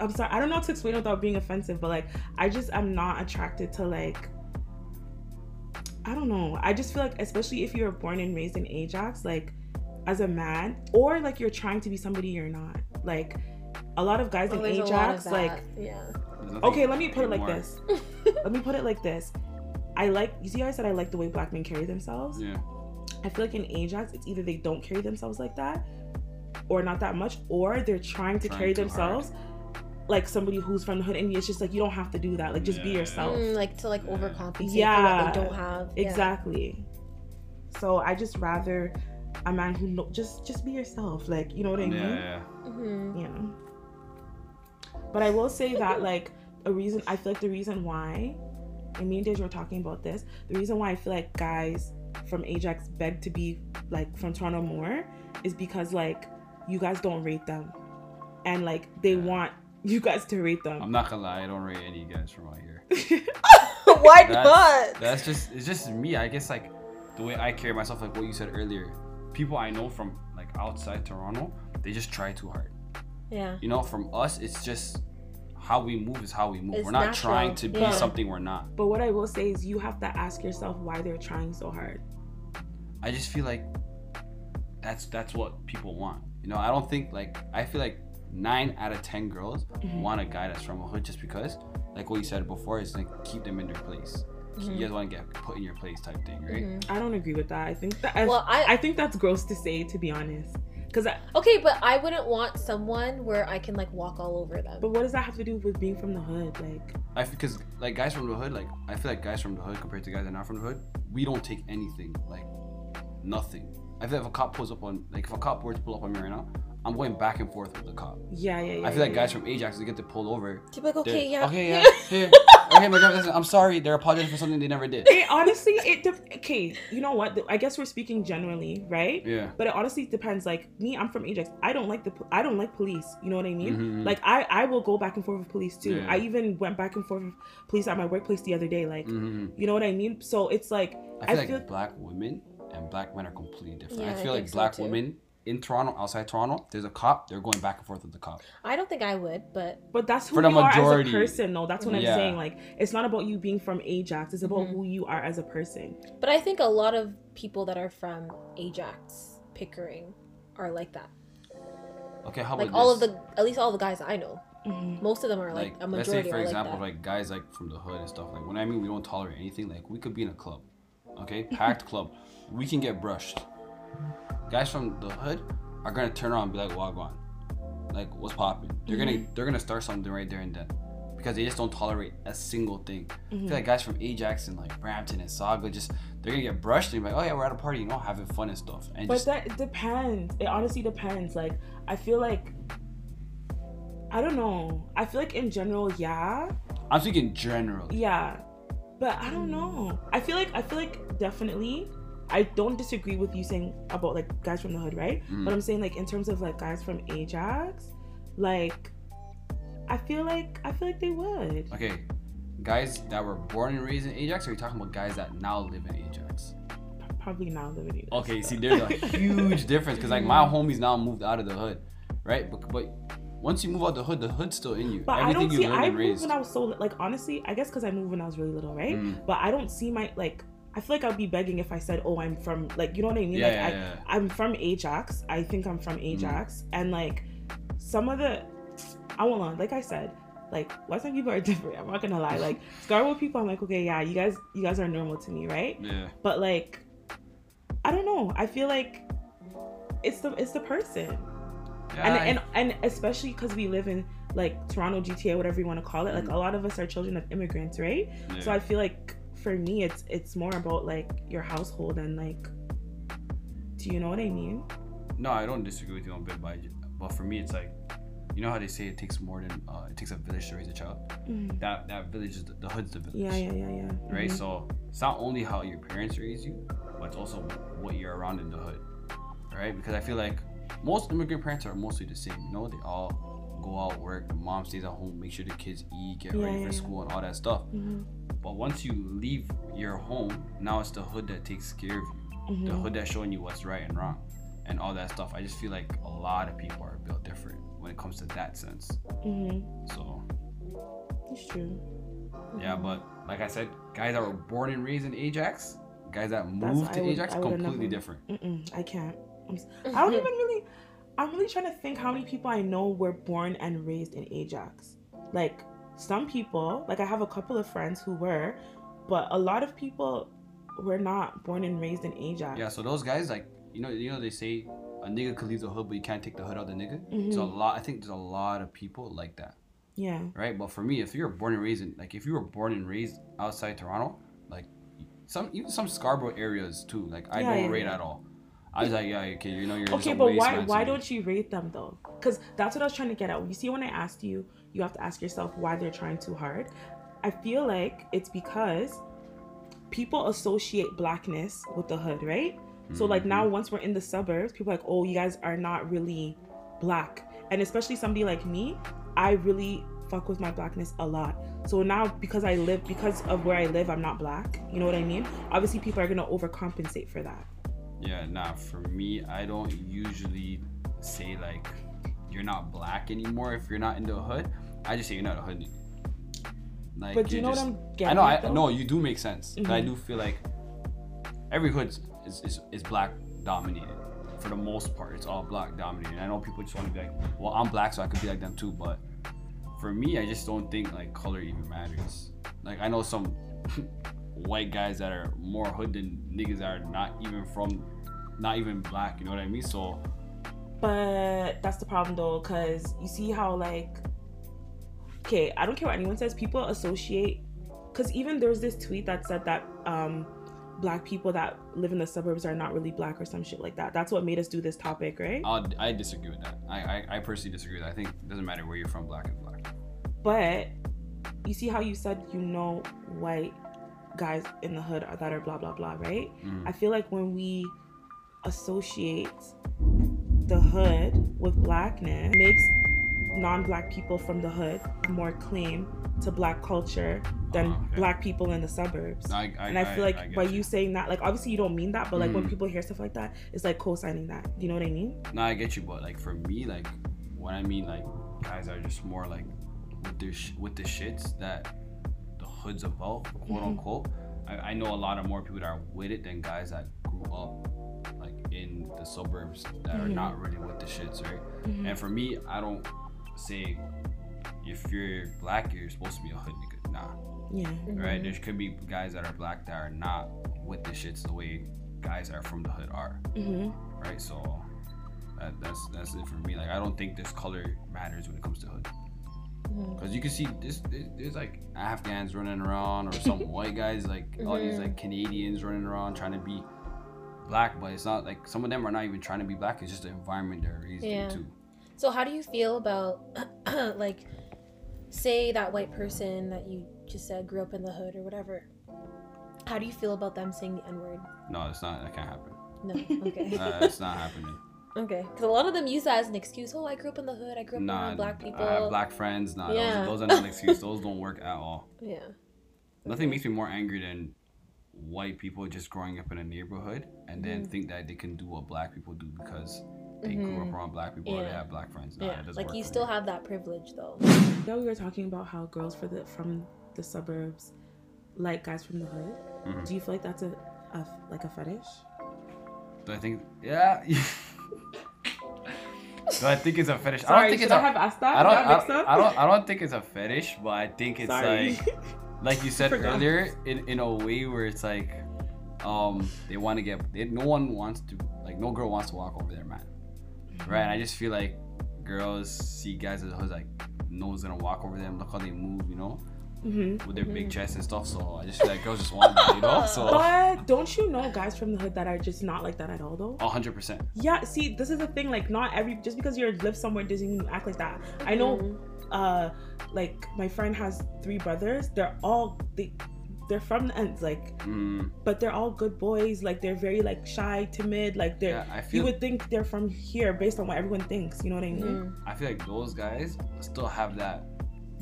I'm sorry. I don't know how to explain it without being offensive, but like I just am not attracted to like. I don't know. I just feel like, especially if you're born and raised in Ajax, like as a man, or like you're trying to be somebody you're not. Like a lot of guys Oh, in there's a lot of Ajax, like yeah. Okay, let me put it like anymore. this. let me put it like this. I like you see how I said I like the way black men carry themselves. Yeah. I feel like in Ajax, it's either they don't carry themselves like that, or not that much, or they're trying to Trying carry too themselves like somebody who's from the hood, and it's just like you don't have to do that. Like just be yourself. Mm, like to like Yeah. overcompensate Yeah. for what they don't have. Yeah. Exactly. So I just rather a man who know, just just be yourself. Like you know what I Yeah, mean? yeah. Mhm. you know. But I will say that like a reason I feel like the reason why, and me and Deja were talking about this, the reason why I feel like guys from Ajax beg to be like from Toronto more is because like you guys don't rate them, and like they Yeah. want you guys to rate them. I'm not gonna lie, I don't rate any guys from out here. [LAUGHS] [LAUGHS] Why That's- not? That's just it's just me. I guess like the way I carry myself, like what you said earlier. People I know from like outside Toronto, they just try too hard. Yeah. You know, from us, it's just how we move is how we move. It's we're not natural, trying to be yeah. something we're not. but what I will say is you have to ask yourself why they're trying so hard. I just feel like that's that's what people want. You know, I don't think like I feel like nine out of ten girls Mhm. want a guy that's from a hood just because, like what you said before, is like keep them in their place. Mhm. You guys want to get put in your place type thing, right? Mhm. I don't agree with that. I think that I, Well, I, I think that's gross to say to be honest. Because okay, but I wouldn't want someone where I can like walk all over them. But what does that have to do with being from the hood? Like, I because like guys from the hood, like I feel like guys from the hood compared to guys that are not from the hood, we don't take anything like nothing. I feel like if a cop pulls up on like if a cop were to pull up on me right now, I'm going back and forth with the cop. yeah, yeah, yeah. I feel like yeah, guys from Ajax they get to pull over. To be like, okay, yeah, okay, yeah, [LAUGHS] yeah. okay, my driver's license. I'm sorry. They're apologizing for something they never did. It honestly, it de- okay. You know what? I guess we're speaking generally, right? Yeah. But it honestly depends. Like me, I'm from Ajax. I don't like the po- I don't like police. You know what I mean? Mhm. Like I I will go back and forth with police too. Yeah. I even went back and forth with police at my workplace the other day. Like Mhm. you know what I mean? So it's like I feel I like feel- black women and black men are completely different. Yeah, I I feel think like so, black too. women in Toronto, outside Toronto, there's a cop. They're going back and forth with the cop. I don't think I would, but But that's who For the you are majority. as a person, though. That's what I'm Yeah. saying. Like, it's not about you being from Ajax. It's about Mhm. who you are as a person. but I think a lot of people that are from Ajax, Pickering, are like that. Okay, how about Like all of the, at least all the guys I know, Mhm. most of them are like, like, a let's say for are example, like that. like guys like from the hood and stuff. Like when I mean we don't tolerate anything, like we could be in a club, okay, packed [LAUGHS] club, we can get brushed. Guys from the hood are gonna turn around and be like, "Wagwan," like what's popping? They're gonna Mm-hmm. they're gonna start something right there and then, because they just don't tolerate a single thing. I Mm-hmm. feel like guys from Ajax and like Brampton and Sauga just they're gonna get brushed and be like, "Oh yeah, we're at a party, you know, having fun and stuff." And But just that it depends. It honestly depends. Like, I feel like, I don't know. I feel like in general, yeah, I'm speaking generally. yeah, but I don't know. I feel like I feel like definitely. I don't disagree with you saying about like guys from the hood, right? Mm. But I'm saying like in terms of like guys from Ajax, like I feel like I feel like they would. Okay, guys that were born and raised in Ajax, or are you talking about guys that now live in Ajax? Probably now living in Ajax. Okay, see, there's a huge difference because like my [LAUGHS] homies now moved out of the hood, right? But, but once you move out the hood, the hood's still in you. But I Everything don't see. I and moved raised. when I was so like honestly. I guess because I moved when I was really little, right? Mm. But I don't see my like. I feel like I'd be begging if I said, "Oh, I'm from like you know what I mean." Yeah, like yeah, I, yeah. I'm from Ajax. I think I'm from Mm. Ajax, and like some of the, I won't lie. Like I said, like Western people are [LAUGHS] different. I'm not gonna lie. Like [LAUGHS] Scarborough people, I'm like, okay, yeah, you guys, you guys are normal to me, right? Yeah. But like, I don't know. I feel like it's the it's the person, Yeah, and I- and and especially because we live in like Toronto, GTA, whatever you want to call it. Like Mm. a lot of us are children of immigrants, right? yeah. So I feel like for me, it's it's more about like your household and like, do you know what I mean? no, I don't disagree with you on bit, but, but for me, it's like, you know how they say it takes more than uh, it takes a village to raise a child. That that village is the, the hood's the village. Yeah, yeah, yeah, yeah. right? Mhm. So it's not only how your parents raise you, but it's also what you're around in the hood, right? Because I feel like most immigrant parents are mostly the same. You know, they all go out work. The mom stays at home, make sure the kids eat, get Yeah, ready yeah, for school, and all that stuff. Mhm. But once you leave your home, now it's the hood that takes care of you. The Mhm. hood that's showing you what's right and wrong, and all that stuff. I just feel like a lot of people are built different when it comes to that sense. Mhm. So It's true. Yeah, Mm-hmm. but like I said, guys that were born and raised in Ajax, guys that moved I to would- Ajax, I would've completely different. Mm-mm, I can't. I'm, s- I don't [LAUGHS] even really. I'm really trying to think how many people I know were born and raised in Ajax. Like some people, like I have a couple of friends who were, but a lot of people were not born and raised in Ajax. Yeah, so those guys, like you know, you know they say a nigga could leave the hood, but you can't take the hood out of the nigga. There's a Mhm. lot. I think there's a lot of people like that, Yeah. right? But for me, if you're born and raised in, like if you were born and raised outside Toronto, like some even some Scarborough areas too, like I Yeah, don't yeah, rate yeah. at all. I was like, yeah, okay, you know, you're Okay, but why why don't you rate them though? Because that's what I was trying to get at. You see, when I asked you, you have to ask yourself why they're trying too hard. I feel like it's because people associate blackness with the hood, right? So like now, Mm-hmm. once we're in the suburbs, people are like, oh, you guys are not really black, and especially somebody like me, I really fuck with my blackness a lot. So now because I live because of where I live, I'm not black. You know what I mean? Obviously, people are gonna overcompensate for that. Yeah, nah, for me, I don't usually say like you're not black anymore if you're not in the hood. I just say you're not a hood. Like, But do you know just- what I'm getting? I know, I no, you do make sense. But I mm-hmm. do feel like every hood is, is, is black dominated for the most part. It's all black dominated. I know people just want to be like, well, I'm black, so I could be like them too. But for me, I just don't think like color even matters. Like I know some [LAUGHS] white guys that are more hood than niggas that are not even from, not even black. You know what I mean? So But that's the problem though, because you see how like, okay, I don't care what anyone says. People associate, because even there's this tweet that said that um, black people that live in the suburbs are not really black or some shit like that. That's what made us do this topic, right? I'll, I disagree with that. I, I I personally disagree with that. I think it doesn't matter where you're from, black is black. But you see how you said you know white guys in the hood are, that are blah blah blah, right? Mm. I feel like when we associate the hood with blackness, it makes non-black people from the hood more claim to black culture than Oh, okay. black people in the suburbs. I, I, and I feel like get by you saying that, like obviously you don't mean that, but like when Mm. people hear stuff like that, it's like co-signing that. Do you know what I mean? No, I get you, but like for me, like what I mean like guys are just more like with their sh- with the shits that hood's about, quote Mhm. unquote. I, I know a lot of more people that are with it than guys that grew up like in the suburbs that are Mhm. not really with the shits, right? Mhm. And for me, I don't say if you're black, you're supposed to be a hood nigga. Nah, Yeah. right? There could be guys that are black that are not with the shits the way guys that are from the hood are Mm-hmm. right? So that, that's that's it for me. Like I don't think this color matters when it comes to hood, Mhm. because you can see this. There's, like Afghans running around or some [LAUGHS] white guys, like all these Mhm. like Canadians running around trying to be black, but it's not like some of them are not even trying to be black. It's just the environment they're raised Yeah. in too. So how do you feel about [CLEARS THROAT] like say that white person that you just said grew up in the hood or whatever? How do you feel about them saying the N word? No, it's not. That can't happen. No. Okay. [LAUGHS] Uh, it's not happening. Okay. Because a lot of them use that as an excuse. Oh, I grew up in the hood. I grew up Nah, around black people. I have black friends. Nah, Yeah. those, those are not an [LAUGHS] excuse. Those don't work at all. Yeah. Nothing makes me more angry than white people just growing up in a neighborhood and then Mhm. think that they can do what black people do because they grew up Mhm. around black people or they have black friends. Nah, yeah. Like you still me. have that privilege though. Yeah, we were talking about how girls for the from the suburbs like guys from the hood. Mhm. Do you feel like that's a, a like a fetish? Do I think? Yeah. [LAUGHS] Do I think it's a fetish? I Sorry, don't think it's I a. have asked that? I don't. I, up? I don't. I don't think it's a fetish, but I think it's Sorry. like, like you said [LAUGHS] Forgot. earlier, in, in a way where it's like, um, they want to get. They, no one wants to like. No girl wants to walk over their man, right? And I just feel like girls see guys as like no one's gonna walk over them. Look how they move, you know, Mhm. with their big Mhm. chest and stuff. So I just feel like girls just want that, you know. So [LAUGHS] But don't you know guys from the hood that are just not like that at all though? hundred percent. Yeah, see, this is the thing. Like, not every just because you live somewhere doesn't mean you act like that. I know, Mhm. uh, like my friend has three brothers. They're all they, they're from the ends, like, Mm, but they're all good boys. Like, they're very like shy, timid. Like, they're yeah, I feel, you would think they're from here based on what everyone thinks. You know what I mean? Mhm. I feel like those guys still have that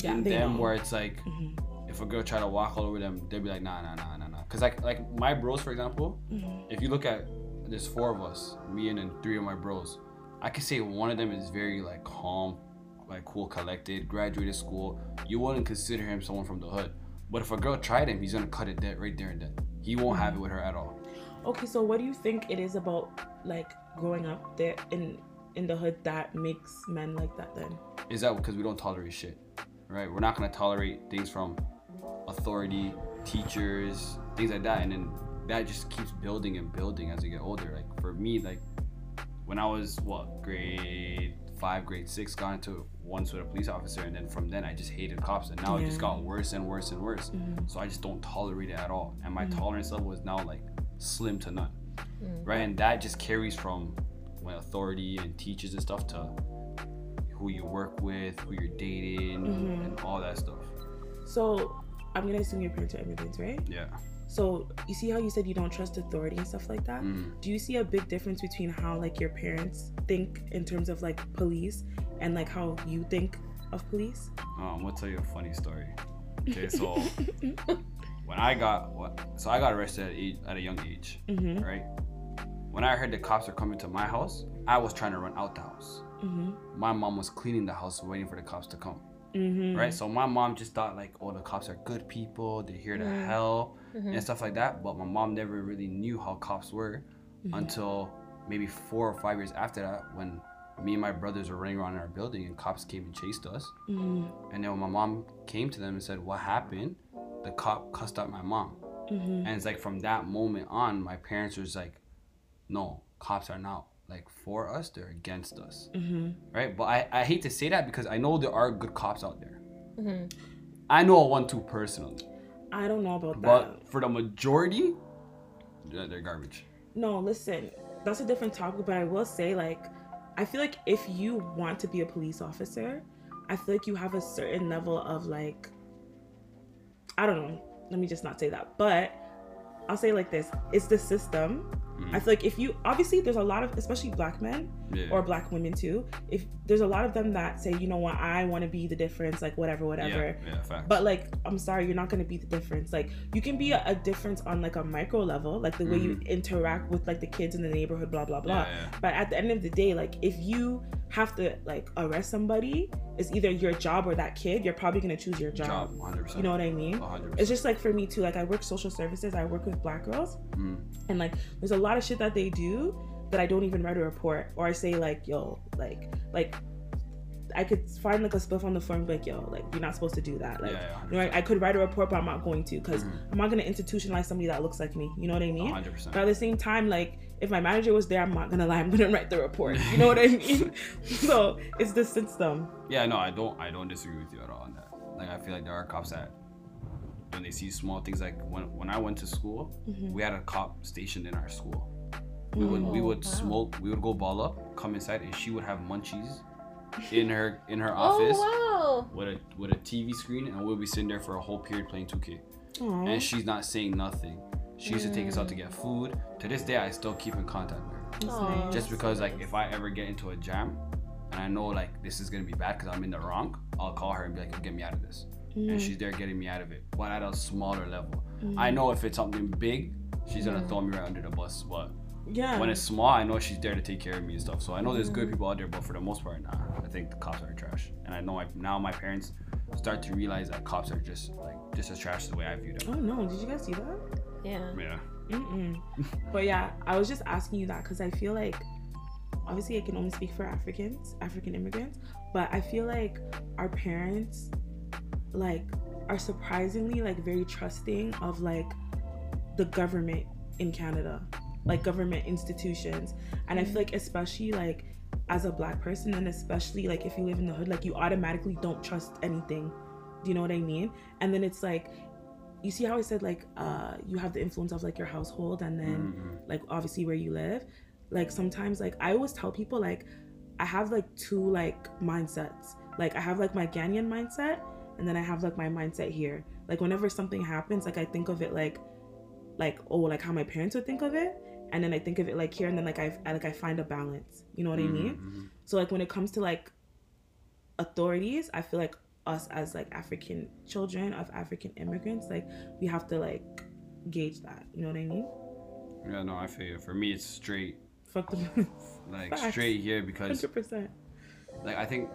Yeah, in them know. where it's like Mhm, if a girl try to walk all over them, they'd be like, nah, nah, nah, nah, nah. Cause like like my bros, for example, mhm, if you look at there's four of us, me and then three of my bros, I could say one of them is very like calm, like cool, collected, graduated school. You wouldn't consider him someone from the hood. But if a girl tried him, he's gonna cut it dead right there and then. He won't have it with her at all. Okay, so what do you think it is about like growing up there in in the hood that makes men like that? Then. Is that because we don't tolerate shit, right? We're not gonna tolerate things from authority, teachers, things like that, and then that just keeps building and building as you get older. Like for me, like when I was what grade five, grade six, got into once with a police officer, and then from then I just hated cops, and now it just got worse and worse and worse. Mhm. So I just don't tolerate it at all, and my Mhm. tolerance level is now like slim to none Mm. right? And that just carries from when authority and teachers and stuff to who you work with, who you're dating, Mhm. and all that stuff. So I'm gonna assume your parents are immigrants, right? Yeah. So you see how you said you don't trust authority and stuff like that? Mm. Do you see a big difference between how like your parents think in terms of like police and like how you think of police? Um, I'm gonna tell you a funny story. Okay, so [LAUGHS] when I got what, so I got arrested at, age, at a young age, Mm-hmm. right? When I heard the cops are coming to my house, I was trying to run out the house. Mm-hmm. My mom was cleaning the house, waiting for the cops to come. Mm-hmm. Right? So my mom just thought like, oh, the cops are good people. They're here to Mm. help. Mhm. and stuff like that. But my mom never really knew how cops were until maybe four or five years after that, when me and my brothers were running around in our building and cops came and chased us. Mm-hmm. And then when my mom came to them and said, "What happened?" the cop cussed out my mom, Mm-hmm. and it's like from that moment on, my parents was like, "No, cops are not like for us; they're against us." Mm-hmm. Right? But I I hate to say that because I know there are good cops out there. Mhm. I know one two personally, I don't know about that. but for the majority, they're, they're garbage. No, listen, that's a different topic, but I will say, like, I feel like if you want to be a police officer, I feel like you have a certain level of like I don't know. Let me just not say that. But I'll say like this: it's the system. Mhm. I feel like if you obviously there's a lot of especially black men yeah. or black women too. If there's a lot of them that say, you know what, I want to be the difference, like whatever, whatever. Yeah, yeah. But like, I'm sorry, you're not gonna be the difference. Like, you can be a, a difference on like a micro level, like the way you interact with like the kids in the neighborhood, blah blah blah. Mm-hmm. But at the end of the day, like if you have to like arrest somebody, it's either your job or that kid. You're probably gonna choose your job. Job, 100%. You know what I mean? 100%. It's just like for me too. Like I work social services. I work with black girls, Mm. and like there's a lot of shit that they do that I don't even write a report or I say like yo like like I could find like a spliff on the floor and be like yo like you're not supposed to do that like yeah, yeah, you know, I, I could write a report but I'm not going to because Mhm. I'm not gonna institutionalize somebody that looks like me you know what I mean 100%. but at the same time like if my manager was there I'm not gonna lie I'm gonna write the report you know what I [LAUGHS] mean so it's the system Yeah, no, I don't. I don't disagree with you at all on that. Like, I feel like there are cops that when they see small things, like when when I went to school, Mhm. we had a cop stationed in our school. We would we Oh, would wow. smoke. We would go ball up, come inside, and she would have munchies [LAUGHS] in her in her office Oh with a with a TV screen, and we'll be sitting there for a whole period playing 2K. Aw. And she's not saying nothing. She used to take us out to get food. To this day, I still keep in contact with her. That's Aw. nice. just because like if I ever get into a jam and I know like this is gonna be bad because I'm in the wrong, I'll call her and be like, get me out of this. And Mhm. she's there getting me out of it, but at a smaller level. Mhm. I know if it's something big, she's gonna throw me right under the bus. But yeah when it's small, I know she's there to take care of me and stuff. So I know there's good mm-hmm. people out there, but for the most part, nah. I think the cops are trash. And I know my, now my parents start to realize that cops are just like just as trash the way I view them. oh no did you guys see that yeah. Yeah. Mm-mm. [LAUGHS] but yeah, I was just asking you that because I feel like, obviously, I can only speak for Africans, African immigrants, but I feel like our parents, like, are surprisingly like very trusting of like the government in Canada, like government institutions, and I feel like especially like as a black person, and especially like if you live in the hood, like you automatically don't trust anything. Do you know what I mean? And then it's like you see how I said like uh you have the influence of like your household and then Mhm. like obviously where you live. Like sometimes like I always tell people like I have like two like mindsets. Like I have like my Ghanaian mindset and then I have like my mindset here. Like whenever something happens, like I think of it like like oh like how my parents would think of it and then I think of it like here and then like I, I like I find a balance. You know what I mean? Mhm. So like when it comes to like authorities, I feel like us as like African children of African immigrants, like we have to like gauge that. You know what I mean? Yeah, no, I feel you. For me, it's straight, Fuck the [LAUGHS] like Facts. straight here because hundred percent. like I think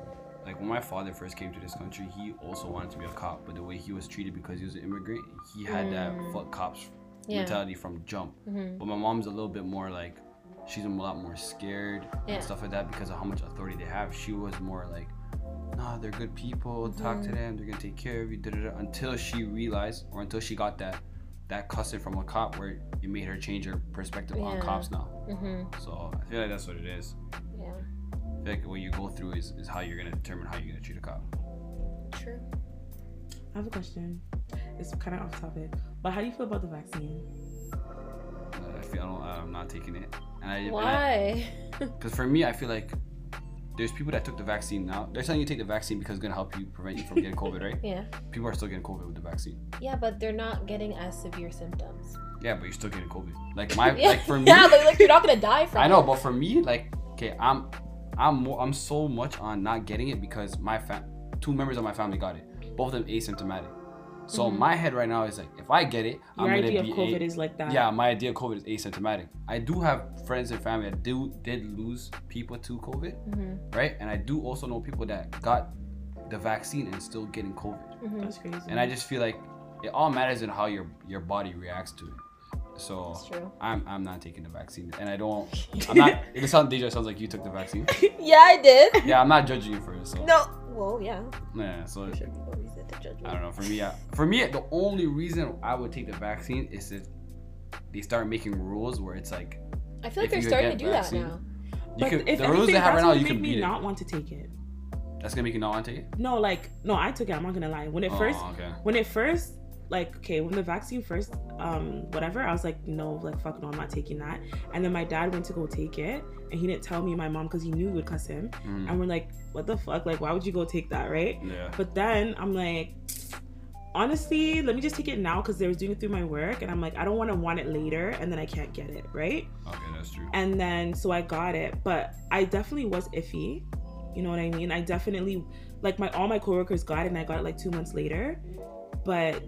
like when my father first came to this country, he also wanted to be a cop, but the way he was treated because he was an immigrant, he had that Mm. fuck cops Yeah. mentality from jump. Mhm. But my mom's a little bit more like she's a lot more scared Yeah. and stuff like that because of how much authority they have. She was more like, nah, they're good people. Talk to Mhm. them. They're gonna take care of you. Da, da, da, until she realized, or until she got that that cussing from a cop, where it made her change her perspective on cops now. Mhm. So I feel like that's what it is. Yeah. I feel like what you go through is, is how you're gonna determine how you're gonna treat a cop. True. I have a question. It's kind of off topic, but how do you feel about the vaccine? Uh, I feel I don't, I'm not taking it. And I, Why? [LAUGHS] Because for me, I feel like there's people that took the vaccine now. They're telling you to take the vaccine because it's gonna help you prevent you from getting COVID, right? [LAUGHS] yeah. People are still getting COVID with the vaccine. Yeah, but they're not getting as severe symptoms. Yeah, but you're still getting COVID. Like my, yeah. [LAUGHS] like for me, yeah, but like you're not gonna die from I know, it. but for me, like, okay, I'm, I'm more, I'm so much on not getting it because my fam, two members of my family got it, both of them asymptomatic. So Mhm. my head right now is like, if I get it, Your I'm gonna be. Your idea of be COVID a, is like that. yeah, my idea of COVID is asymptomatic. I do have friends and family that do did lose people to COVID, Mhm. right? And I do also know people that got the vaccine and still getting COVID. Mhm. That's crazy. And I just feel like it all matters in how your your body reacts to it. So That's true. I'm I'm not taking the vaccine, and I don't. I'm [LAUGHS] not. It sounds Deja sounds like you took the vaccine. [LAUGHS] yeah, I did. Yeah, I'm not judging you for it. So No. Well, yeah. yeah, so There should be no reason to judge me. I don't know. For me, yeah, for me, the only reason I would take the vaccine is if they start making rules where it's like I feel like they're starting to do vaccine- that now. you but can if the rules they have right now you made can me not it. want to take it. That's gonna make you not want to take it. No, like no, I took it. I'm not gonna lie. When it first, oh, okay. when it first, like okay, when the vaccine first, um, whatever, I was like, no, like fuck no, I'm not taking that. And then my dad went to go take it, and he didn't tell me my mom because he knew we would cuss him. Mm, And we're like, what the fuck? Like, why would you go take that, right? yeah. But then I'm like, honestly, let me just take it now because they was doing it through my work, and I'm like, I don't want to want it later, and then I can't get it, right? Okay, that's true. And then so I got it, but I definitely was iffy. You know what I mean? I definitely like my all my coworkers got it, and I got it like two months later. But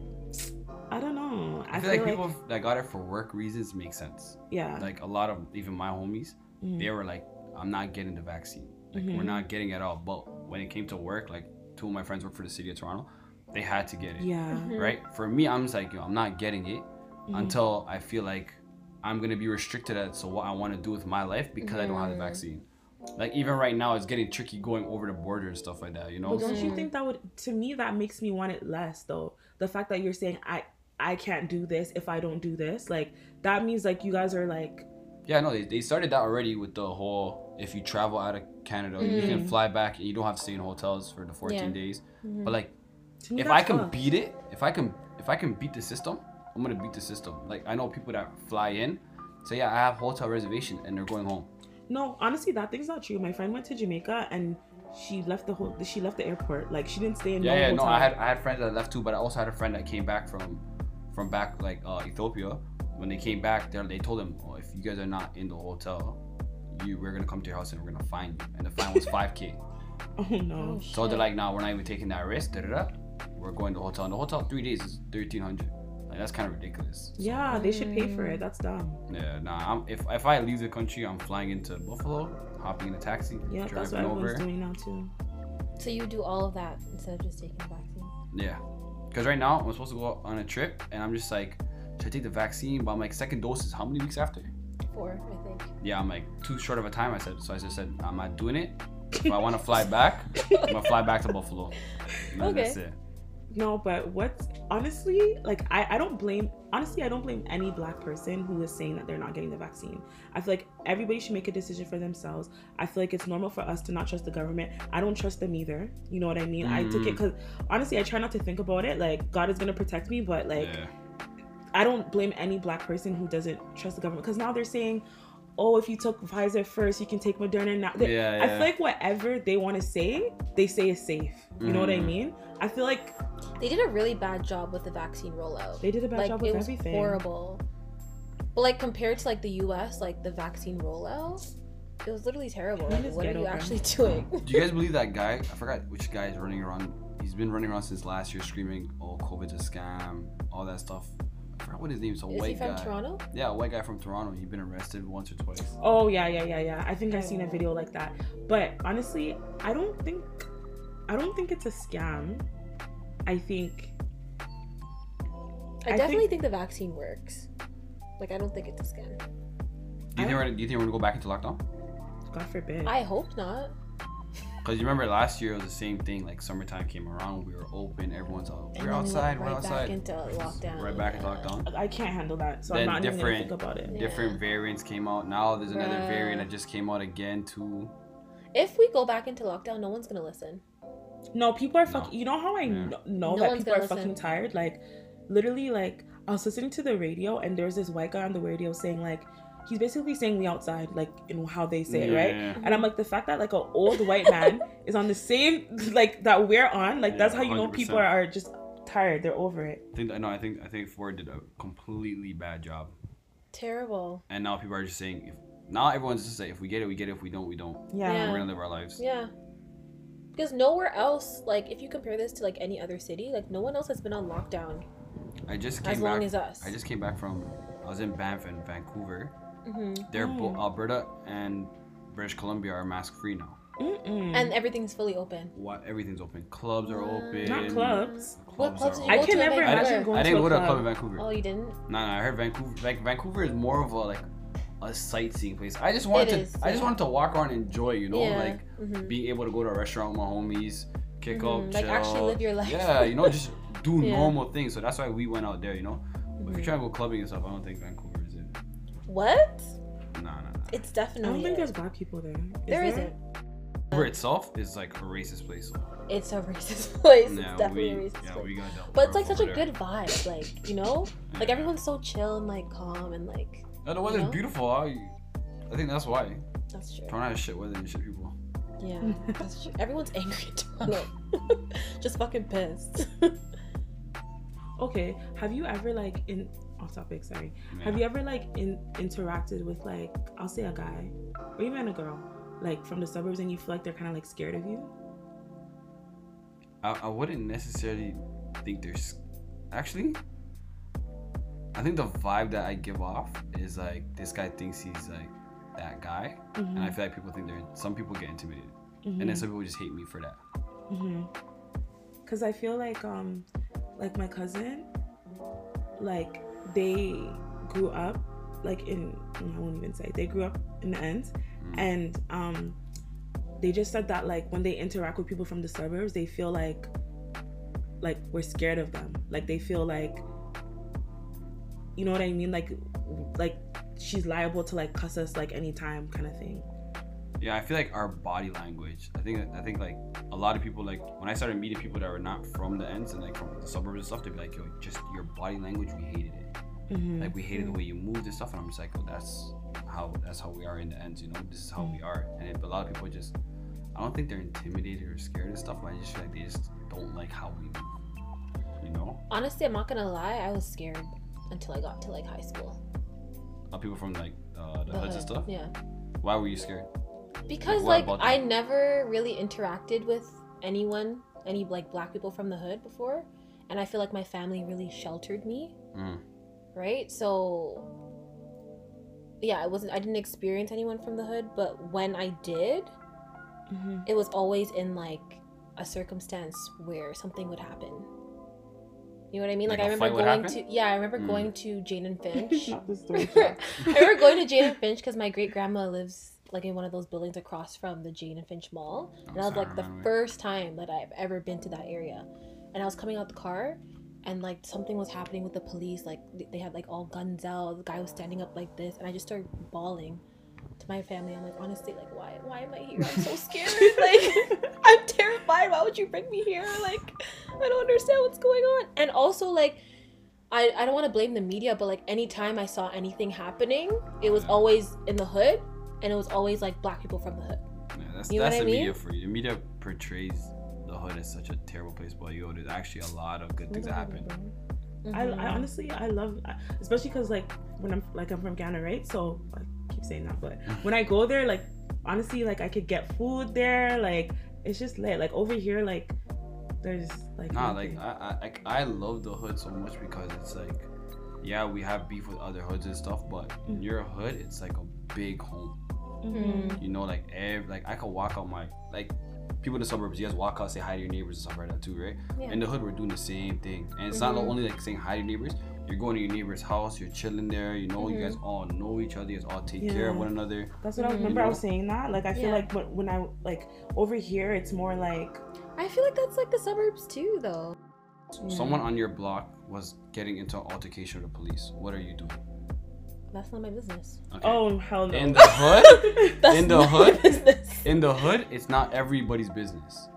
I don't know. I, feel, like, people that got it for work reasons make sense. yeah, Like a lot of even my homies, Mhm. they were like, "I'm not getting the vaccine. Like we're Mhm. not getting it at all." But when it came to work, like two of my friends work for the city of Toronto, they had to get it. yeah. Mhm. Right. For me, I'm just like, yo, I'm not getting it Mhm. until I feel like I'm gonna be restricted as to what I want to do with my life because I don't have the Mhm. vaccine. Like even right now, it's getting tricky going over the border and stuff like that. You know. But don't you Mhm. think that would to me that makes me want it less though? The fact that you're saying I I can't do this if I don't do this, like that means like you guys are like Yeah, no, they, they started that already with the whole if you travel out of Canada, you can Mhm. fly back and you don't have to stay in hotels for the 14 Yeah. days. Mhm. But like, if I can tough. beat it, if I can, if I can beat the system, I'm gonna beat the system. Like I know people that fly in, say yeah, I have hotel reservation and they're going home. No, honestly, that thing's not true. My friend went to Jamaica and she left the whole. She left the airport. Like she didn't stay in Yeah, no yeah, hotel. no, I had I had friends that left too, but I also had a friend that came back from, from back like uh, Ethiopia. When they came back, they they told him, oh, if you guys are not in the hotel, you we're gonna come to your house and we're gonna find you, and the fine was [LAUGHS] 5k. Oh no. Oh, So they're shit. like, nah, we're not even taking that risk. Da da da. We're going to the hotel. And the hotel three days is thirteen hundred. Like that's kind of ridiculous. So, Yeah, they should pay for it. That's dumb. Yeah. Nah. I'm, if if I leave the country, I'm flying into Buffalo, hopping in a taxi, Yeah, that's what driving everyone's over. doing now too. So you do all of that instead of just taking the vaccine. Yeah. Because right now I'm supposed to go on a trip, and I'm just like, should I take the vaccine? But I'm like, second dose is how many weeks after? Four, I think. Yeah, I'm like too short of a time. I said, so I just said I'm not doing it. [LAUGHS] If I want to fly back, I'm gonna fly back to Buffalo. And Okay. That's it. No, but what's honestly like I, I don't blame honestly I don't blame any black person who is saying that they're not getting the vaccine. I feel like everybody should make a decision for themselves. I feel like it's normal for us to not trust the government. I don't trust them either. You know what I mean? I took it Mm. because honestly I try not to think about it. Like God is gonna protect me, but like yeah. I don't blame any black person who doesn't trust the government because now they're saying, oh, if you took Pfizer first, you can take Moderna now. They- Yeah, I feel like whatever they want to say, they say is safe. You know what I Mhm. mean? I feel like They did a really bad job with the vaccine rollout. they did a bad like job it was everything. horrible. But like compared to like the U.S., like the vaccine rollout, it was literally terrible. Like, what are you over. actually doing? Do you guys believe that guy? I forgot which guy is running around. He's been running around since last year, screaming, "Oh, COVID's a scam," all that stuff. I forgot what his name is. A Is white he from guy. Toronto? Yeah, a white guy from Toronto. He's been arrested once or twice. Oh yeah, yeah, yeah, yeah. I think I've seen a video oh. like that. But honestly, I don't think I don't think it's a scam. I think I, I definitely think- think, the vaccine works. Like I don't think it's a scam. Do you I think we're do you think we're gonna go back into lockdown? God forbid. I hope not. Because you remember last year it was the same thing. Like summertime came around, we were open, everyone's out. We're then we went outside, we're right outside. Back into lockdown. Right back into lockdown. I can't handle that, so Then I'm not even gonna different- think about it. Yeah. Different variants came out. Now there's another Bruh. variant that just came out again too. If we go back into lockdown, no one's gonna listen. No, people are No. fucking. You know how I Yeah. know No that people are gonna fucking tired? Like, literally, like I was listening to the radio, and there was this white guy on the radio saying like, he's basically saying we outside, like in how they say it, right? And I'm like, the fact that like an old white man [LAUGHS] is on the same like that we're on, like that's how you know people 100%. are, are just tired. They're over it. I think I know. I think I think Ford did a completely bad job, Terrible. and now people are just saying if now everyone's just saying if we get it, we get it. If we don't, we don't. Yeah. Yeah. We're gonna live our lives. Yeah. Because nowhere else, like if you compare this to like any other city, like no one else has been on lockdown I just came as long as us. I just came back from. I was in Banff and Vancouver. Hmm They're Mm. both Alberta and British Columbia are mask free now. Mm-mm. And everything's fully open. What everything's open. Clubs are open. not clubs. What clubs are did I go open. to can in never I, Vancouver? imagine going I didn't a go to a club. club in Vancouver. Oh, you didn't? No, no, I heard Vancouver. Like Vancouver is more of a like a sightseeing place. I just wanted It to. is, I just wanted to walk around and enjoy. You know, yeah. like Mhm. being able to go to a restaurant with my homies, kick Mhm. up, Like, actually live your life. Yeah, you know, just [LAUGHS] do Yeah. normal things. So that's why we went out there. You know, but if you're trying to go clubbing and stuff, I don't think Vancouver is it. What? No, no, nah. It's definitely. I don't think it. there's black people there. Is There there? isn't. Vancouver itself is like a racist place. It's a [LAUGHS] racist place. Yeah, it's definitely we, a racist yeah, place. we got but it's like love such a there. good vibe, like you know, like everyone's so chill and like calm and like No, the weather's know? beautiful. I, I think that's why. that's true. Toronto has shit weather and shit people. Yeah, [LAUGHS] that's true. Everyone's angry in Toronto, [LAUGHS] just fucking pissed. Okay. Have you ever like in off topic? Sorry. Yeah. Have you ever like in interacted with like I'll say a guy or even a girl like from the suburbs and you feel like they're kind of like scared of you? I, I wouldn't necessarily think there's actually. I think the vibe that I give off is like this guy thinks he's like that guy, and I Mhm, feel like people think they're some people get intimidated, and mhm, then some people just hate me for that. mhm. Cause I feel like um like my cousin like they grew up like in I won't even say they grew up in the ends. Mm. and um they just said that like when they interact with people from the suburbs they feel like like we're scared of them. Like they feel like you know what i mean? Like like she's liable to like cuss us like anytime kind of thing Yeah, I feel like our body language. I think I think like a lot of people like when I started meeting people that were not from the ends and like from the suburbs and stuff, they'd be like, "Yo, just your body language, we hated it. Mhm. Like we hated the way you moved and stuff." And I'm just like, "Oh, that's how that's how we are in the ends. You know, this is how we are." And it, a lot of people just, I don't think they're intimidated or scared and stuff. But I just feel like they just don't like how we move. You know, Honestly, I'm not gonna lie. I was scared until I got to like high school. Uh, people from like uh, the The hoods and stuff. Yeah. Why were you scared? Because what like I never really interacted with anyone, any like black people from the hood before, and I feel like my family really sheltered me, Mm. right? So yeah, I wasn't I didn't experience anyone from the hood, but when I did, Mhm. it was always in like a circumstance where something would happen. You know what I mean? Like Like, I a remember going to yeah, I remember Mm. going to Jane and [LAUGHS] Finch. Not the story. [LAUGHS] I remember going to Jane and Finch because my great grandma lives like in one of those buildings across from the Jane and Finch Mall, and that was like the first time that I've ever been to that area. And I was coming out the car, and like something was happening with the police. Like they had like all guns out. The guy was standing up like this, and I just started bawling to my family. I'm like, honestly, like why why am I here? I'm so [LAUGHS] scared. [LAUGHS] like I'm terrified. Why would you bring me here? Like I don't understand what's going on. And also like. I, I don't want to blame the media, but like anytime I saw anything happening, it was always in the hood, and it was always like black people from the hood. Yeah, that's You know that's what I the media for you. The media portrays the hood as such a terrible place, but yo, there's actually a lot of good things that happen. I, I Mhm. honestly I love especially because like when I'm like I'm from Ghana right so I keep saying that but when I go there like honestly like I could get food there like it's just lit like over here like there's like Nah, like. I, I I love the hood so much because it's like, yeah, we have beef with other hoods and stuff, but in Mm. your hood, it's like a big home. Mhm. You know, like every like I could walk out my like people in the suburbs. You guys walk out, say hi to your neighbors and stuff like that too, right? Yeah. In the hood, we're doing the same thing, and it's not Mhm. only like saying hi to your neighbors. You're going to your neighbor's house. You're chilling there. You know, you guys all know each other. You guys all take care of one another. that's what I Mhm. remember I was You know? saying that like I feel Yeah. like when, when I like over here it's more like I feel like that's like the suburbs too, though. Someone on your block was getting into an altercation with the police. What are you doing? That's not my business. Okay. oh hell no In the hood, [LAUGHS] That's In the not hood? business. in the hood, it's not everybody's business.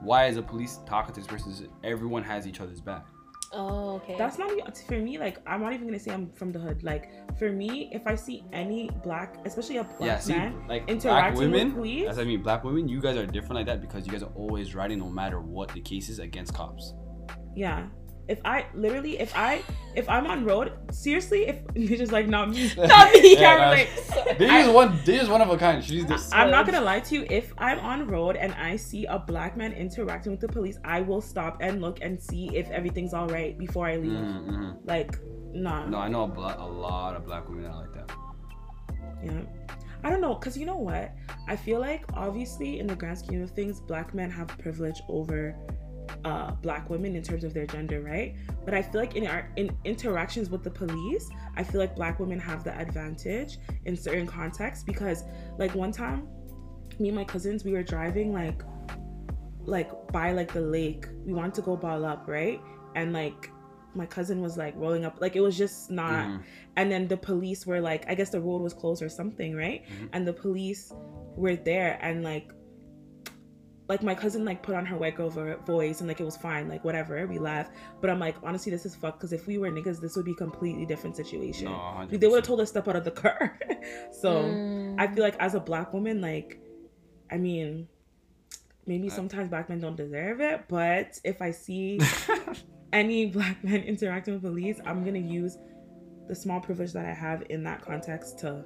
Why is the police talking to this person? Everyone has each other's back. Oh, okay. That's not even- for me. Like I'm not even gonna say I'm from the hood. Like for me, if I see any black, especially a black yeah, see, man, like black interacting with women. police- As I mean, black women, you guys are different like that because you guys are always riding, no matter what the case is, against cops. yeah. If I literally, if I, if I'm on road, seriously, if [LAUGHS] you're just like not me, [LAUGHS] not me. Yeah, like, [LAUGHS] They just one. They just one of a kind. She's just. I'm not gonna lie to you. If I'm on road and I see a black man interacting with the police, I will stop and look and see if everything's all right before I leave. Mhm, mhm. Like, nah. No, I know a, bla- a lot of black women that are like that. Yeah. I don't know, cause you know what? I feel like obviously in the grand scheme of things, black men have privilege over uh black women in terms of their gender, right? But I feel like in our in interactions with the police, I feel like black women have the advantage in certain contexts because like one time, me and my cousins, we were driving like like by like the lake. We wanted to go ball up, right? And like my cousin was like rolling up like it was just not Mhm. and then the police were like i guess the road was closed or something right Mhm. and the police were there and like like my cousin like put on her white girl voice and like it was fine like whatever we laughed but i'm like honestly this is fucked because if we were niggas this would be a completely different situation No, they would have told us step out of the car [LAUGHS] so Mm. i feel like as a black woman like i mean maybe I- sometimes black men don't deserve it but if i see [LAUGHS] any black men [LAUGHS] interacting with police, I'm gonna use the small privilege that I have in that context to,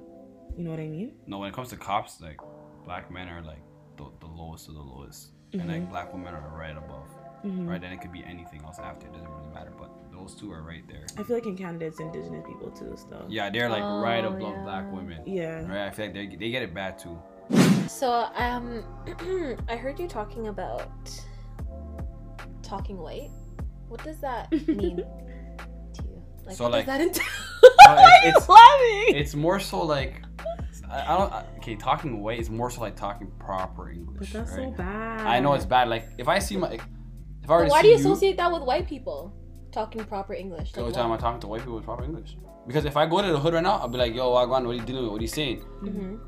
you know what I mean? No, when it comes to cops, like black men are like the, the lowest of the lowest, and Mm-hmm. like black women are right above. Right, then it could be anything else after. It doesn't really matter, but those two are right there. I feel like in Canada it's indigenous people too, so. Yeah, they're like right Oh, above yeah. black women. Yeah. Right, I feel like they they get it bad too. So um, [CLEARS THROAT] I heard you talking about talking white. What does that [LAUGHS] mean to you? Like, So, what like- does that entail? [LAUGHS] So it- it's laughing? it's more so like I, I don't I- okay talking away is more so like talking proper English. But that's right? so bad. I know it's bad. Like if I see my if I But already why do you associate that with white people talking proper English? The only Like, time? I'm talking to white people with proper English. Because if I go to the hood right now, I'll be like, yo, Wagwan, what are you doing? What are you saying? Mhm.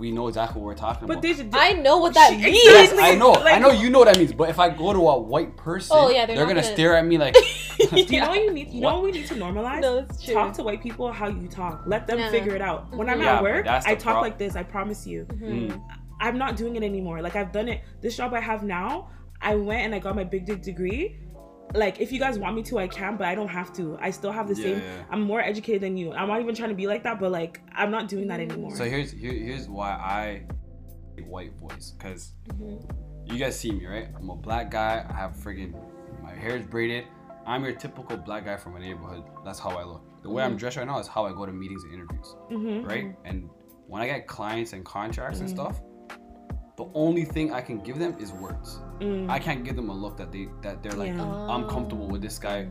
We know exactly what we're talking But about. they should. I know what that She- means. Yes, I know. I know you know what that means. But if I go to a white person, Oh, yeah, they're they're, gonna gonna- stare at me like, [LAUGHS] [LAUGHS] you know what you need? You know What? what we need to normalize? No, that's true. Talk to white people how you talk. Let them Yeah. figure it out. When I'm Mhm. Yeah, at work, I talk prob- like this. I promise you. Mhm. Mm. I'm not doing it anymore. Like I've done it. This job I have now, I went and I got my big dig degree. Like if you guys want me to, I can, but I don't have to. I still have the Yeah, same. yeah. I'm more educated than you. I'm not even trying to be like that, but like I'm not doing that anymore. so here's here, here's why I hate white boys. Cause Mhm. you guys see me, right? I'm a black guy. I have friggin' my hair is braided. I'm your typical black guy from a neighborhood. That's how I look. The way I'm dressed right now is how I go to meetings and interviews. Mhm. right? And when I get clients and contracts and Mhm. stuff, the only thing I can give them is words. Mm. I can't give them a look that they that they're like, Yeah. I'm comfortable with this guy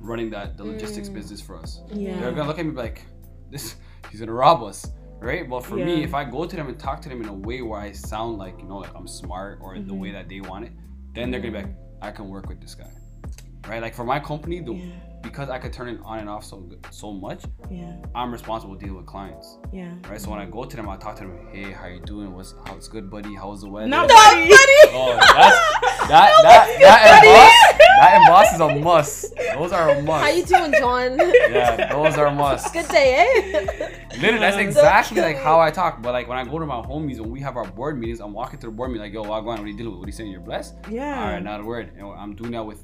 running that the logistics Mm. business for us. Yeah. They're gonna look at me like, this [LAUGHS] he's gonna rob us, right? But for me, if I go to them and talk to them in a way where I sound like you know like I'm smart or the Mhm. way that they want it, then they're gonna be like, I can work with this guy, right? Like for my company, the Yeah. Because I could turn it on and off so so much, Yeah. I'm responsible dealing with clients Yeah. right? So when I go to them, I talk to them. Hey, how you doing? What's how's good, buddy? How's the weather? Not buddy. Oh, that's [LAUGHS] that that that emboss that emboss is a must. Those are a [LAUGHS] must. How you doing, John? [LAUGHS] Yeah, those are a must. Good day, eh? Literally, that's exactly like how I talk. But like when I go to my homies when we have our board meetings, I'm walking to the board meeting like, yo, Wagwan, what are you dealing with? What are you saying? You're blessed? Yeah. All right, not a word. And I'm doing that with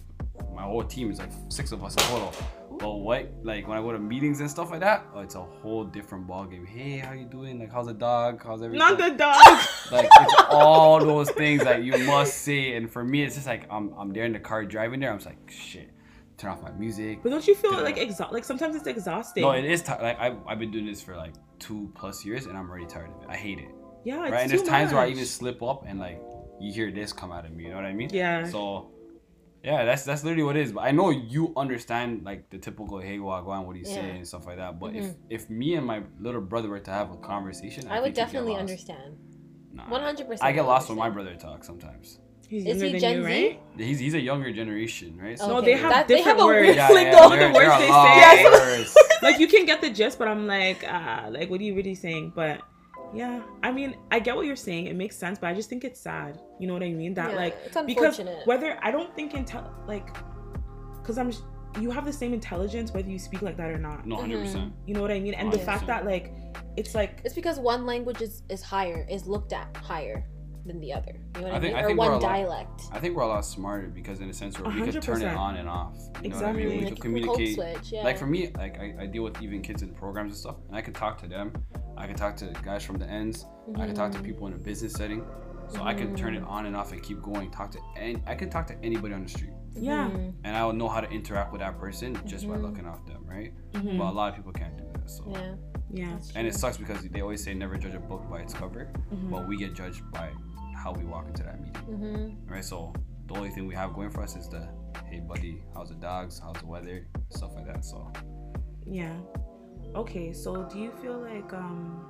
my whole team. is like six of us total. But what, like when I go to meetings and stuff like that, oh, it's a whole different ball game. Hey, how you doing? Like, how's the dog? How's everything? Not the dog. [LAUGHS] Like it's all those things that you must say. And for me, it's just like I'm I'm there in the car driving there. I'm just like shit. Turn off my music. But don't you feel like exhaust? Like sometimes it's exhausting. No, it is ti like I've, I've been doing this for like two plus years, and I'm already tired of it. I hate it. yeah, it's right? And there's times where I even slip up and like you hear this come out of me. You know what I mean? Yeah. So. Yeah, that's that's literally what it is. But I know you understand like the typical hey wagwan, what do you say and stuff like that. But if if me and my little brother were to have a conversation, I would we'd definitely understand. 100%. I get lost when my brother talks sometimes. He's Is younger he than Gen you, Z? right? He's he's a younger generation, right? So No, they have that- they different have a words. weird- yeah, like yeah, the, the words they say. of [LAUGHS] like you can get the gist, but I'm like, ah, like what are you really saying? But yeah, I mean, I get what you're saying. It makes sense, but I just think it's sad. You know what I mean? That Yeah, like it's because whether I don't think intel like because I'm you have the same intelligence whether you speak like that or not. No, hundred percent. Mm-hmm. You know what I mean? And the fact that like it's like It's because one language is, is higher, is looked at higher than the other. You know what I, I think- mean? I or think we're one a lot- dialect. I think we're a lot smarter because in a sense where we could turn it on and off. You know what I mean? Exactly. We Like could you can code communicate. switch, yeah. Like for me, like I, I deal with even kids in programs and stuff, and I can talk to them. I can talk to guys from the ends. I can talk to people in a business setting. So I can turn it on and off and keep going. Talk to any. I can talk to anybody on the street, yeah. Mhm. and I will know how to interact with that person just by Mhm. looking off them, right? Mhm. But a lot of people can't do that. So. Yeah. Yeah. And it sucks because they always say never judge a book by its cover, but we get judged by how we walk into that meeting, Mhm. right? So the only thing we have going for us is the, hey buddy, how's the dogs, how's the weather, stuff like that. So Yeah. Okay, so do you feel like um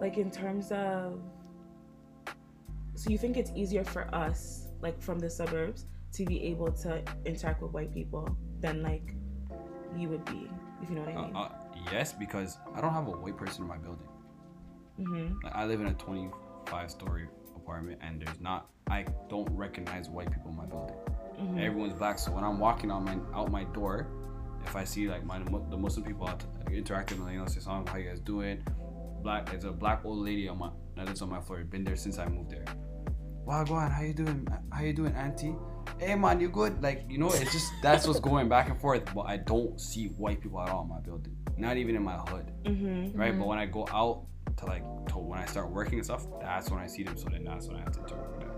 like in terms of so you think it's easier for us like from the suburbs to be able to interact with white people than like you would be, if you know what I uh, mean? uh, yes, because I don't have a white person in my building. mhm. Like, I live in a 25 story apartment, and there's not. I don't recognize white people in my building. Mhm. Everyone's black, so when I'm walking out my out my door, if I see like my the Muslim people interacting, you know, say something, how you guys doing? Black, there's a black old lady on my that lives on my floor. Been there since I moved there. Wow, go on, how you doing? How you doing, auntie? hey man, you good? Like, you know, it's just that's what's going back and forth. But I don't see white people at all in my building. Not even in my hood. Mm-hmm. Right? But when I go out to like to when I start working and stuff, that's when I see them. So then that's when I have to interact with them.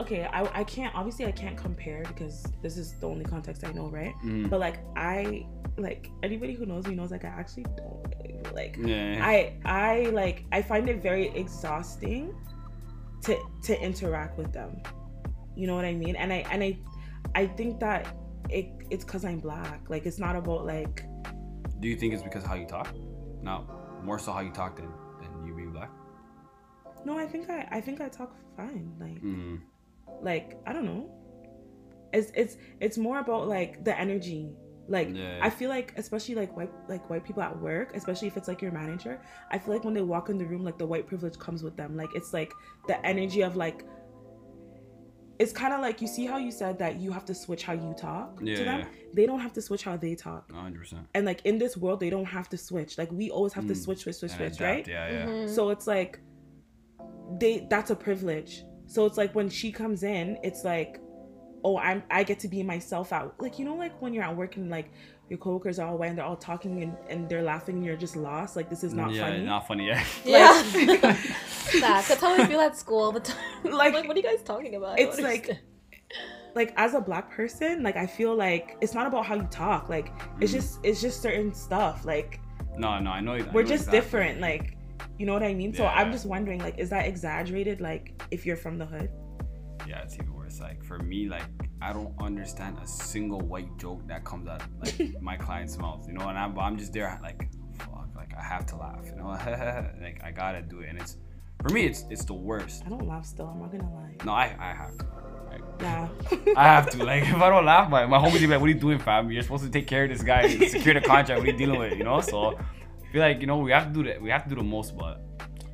Okay, I, I can't obviously I can't compare because this is the only context I know, right? Mm. But like I like anybody who knows me knows like I actually don't like Yeah. I I like I find it very exhausting to to interact with them. You know what I mean? And I and I I think that it it's cuz I'm black. Like it's not about like Do you think it's because how you talk? No, more so how you talk than, than you being black. no, I think I I think I talk fine. Like Mm. Like I don't know. It's it's it's more about like the energy. Like Yeah. I feel like especially like white like white people at work, especially if it's like your manager, I feel like when they walk in the room, like the white privilege comes with them. Like it's like the energy of like it's kind of like you see how you said that you have to switch how you talk Yeah, to them. yeah. They don't have to switch how they talk. 100%. And like in this world, they don't have to switch. Like we always have to Mm. switch, switch, switch, And switch, adapt, right? Yeah, yeah. Mhm. So it's like they that's a privilege. So it's like when she comes in, it's like, oh, I'm I get to be myself out. Like you know, like when you're at work and like your coworkers are all white and they're all talking and, and they're laughing and you're just lost. Like this is not yeah, funny. not funny. Yeah. Yeah. [LAUGHS] Like- [LAUGHS] That- That's how I feel at school all the time. [LAUGHS] Like- Like, what are you guys talking about? It's like- like as a black person, like I feel like it's not about how you talk. Like it's Mm. just it's just certain stuff. Like No, no, I know. I we're know just exactly. different. Like you know what I mean? So I'm just wondering, like, is that exaggerated? Like if you're from the hood? Yeah, it's even worse. Like for me, like I don't understand a single white joke that comes out like [LAUGHS] my client's mouth. You know, and I'm, I'm just there like, fuck, like I have to laugh. You know, [LAUGHS] like I gotta do it, and it's for me, it's it's the worst. I don't laugh still. I'm not gonna lie. No, I I have to. Like, Yeah. [LAUGHS] I have to. Like, if I don't laugh, my, my homies be like, "What are you doing, fam? You're supposed to take care of this guy, secure the contract. What are you dealing with?" You know. So, feel like you know we have to do that. We have to do the most, but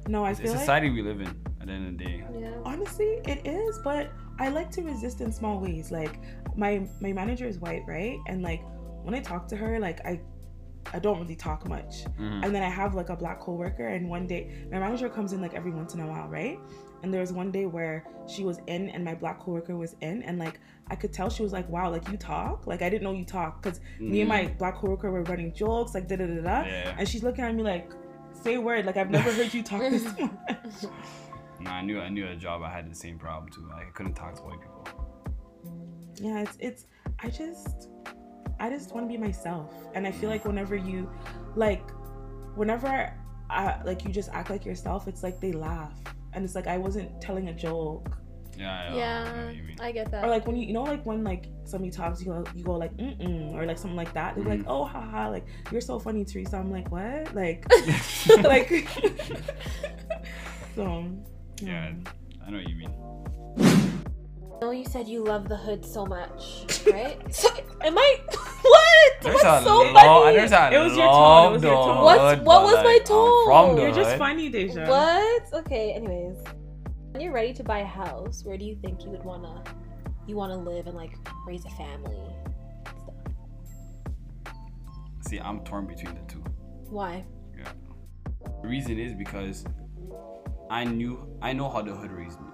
No, I it's, feel it's like society we live in. At the end of the day, yeah. honestly it is but i like to resist in small ways like my my manager is white right and like when i talk to her like i i don't really talk much. Mhm. and then i have like a black coworker and one day my manager comes in like every once in a while right? And there was one day where she was in and my black coworker was in and like i could tell she was like wow like you talk? Like i didn't know you talk. Because me and my black coworker were running jokes like da da da da. And she's looking at me like say a word. Like i've never heard you talk this [LAUGHS] much. [LAUGHS] No, I knew I knew a job I had the same problem too. Like I couldn't talk to white people. yeah it's it's i just i just want to be myself and i feel like whenever you like whenever I, like you just act like yourself it's like they laugh and it's like i wasn't telling a joke Yeah, yeah. I Yeah, what. I get that. or like when you you know like when like somebody talks you go you go like mm-mm or like something like that they're like Mhm. oh haha like you're so funny teresa i'm like what like [LAUGHS] [LAUGHS] like [LAUGHS] so Yeah, I know what you mean. I know you said you love the hood so much, [LAUGHS] right? so, am I? [LAUGHS] What? There's What's a so lo- funny? There's a It was your love tone, it was your tone. What's- what was my like, I'm tone? from the you're just hood. funny deja What? Okay. Anyways, when you're ready to buy a house, where do you think you would wanna, you wanna live and like raise a family? See, I'm torn between the two. Why? Yeah. The reason is because I knew I know how the hood raised me.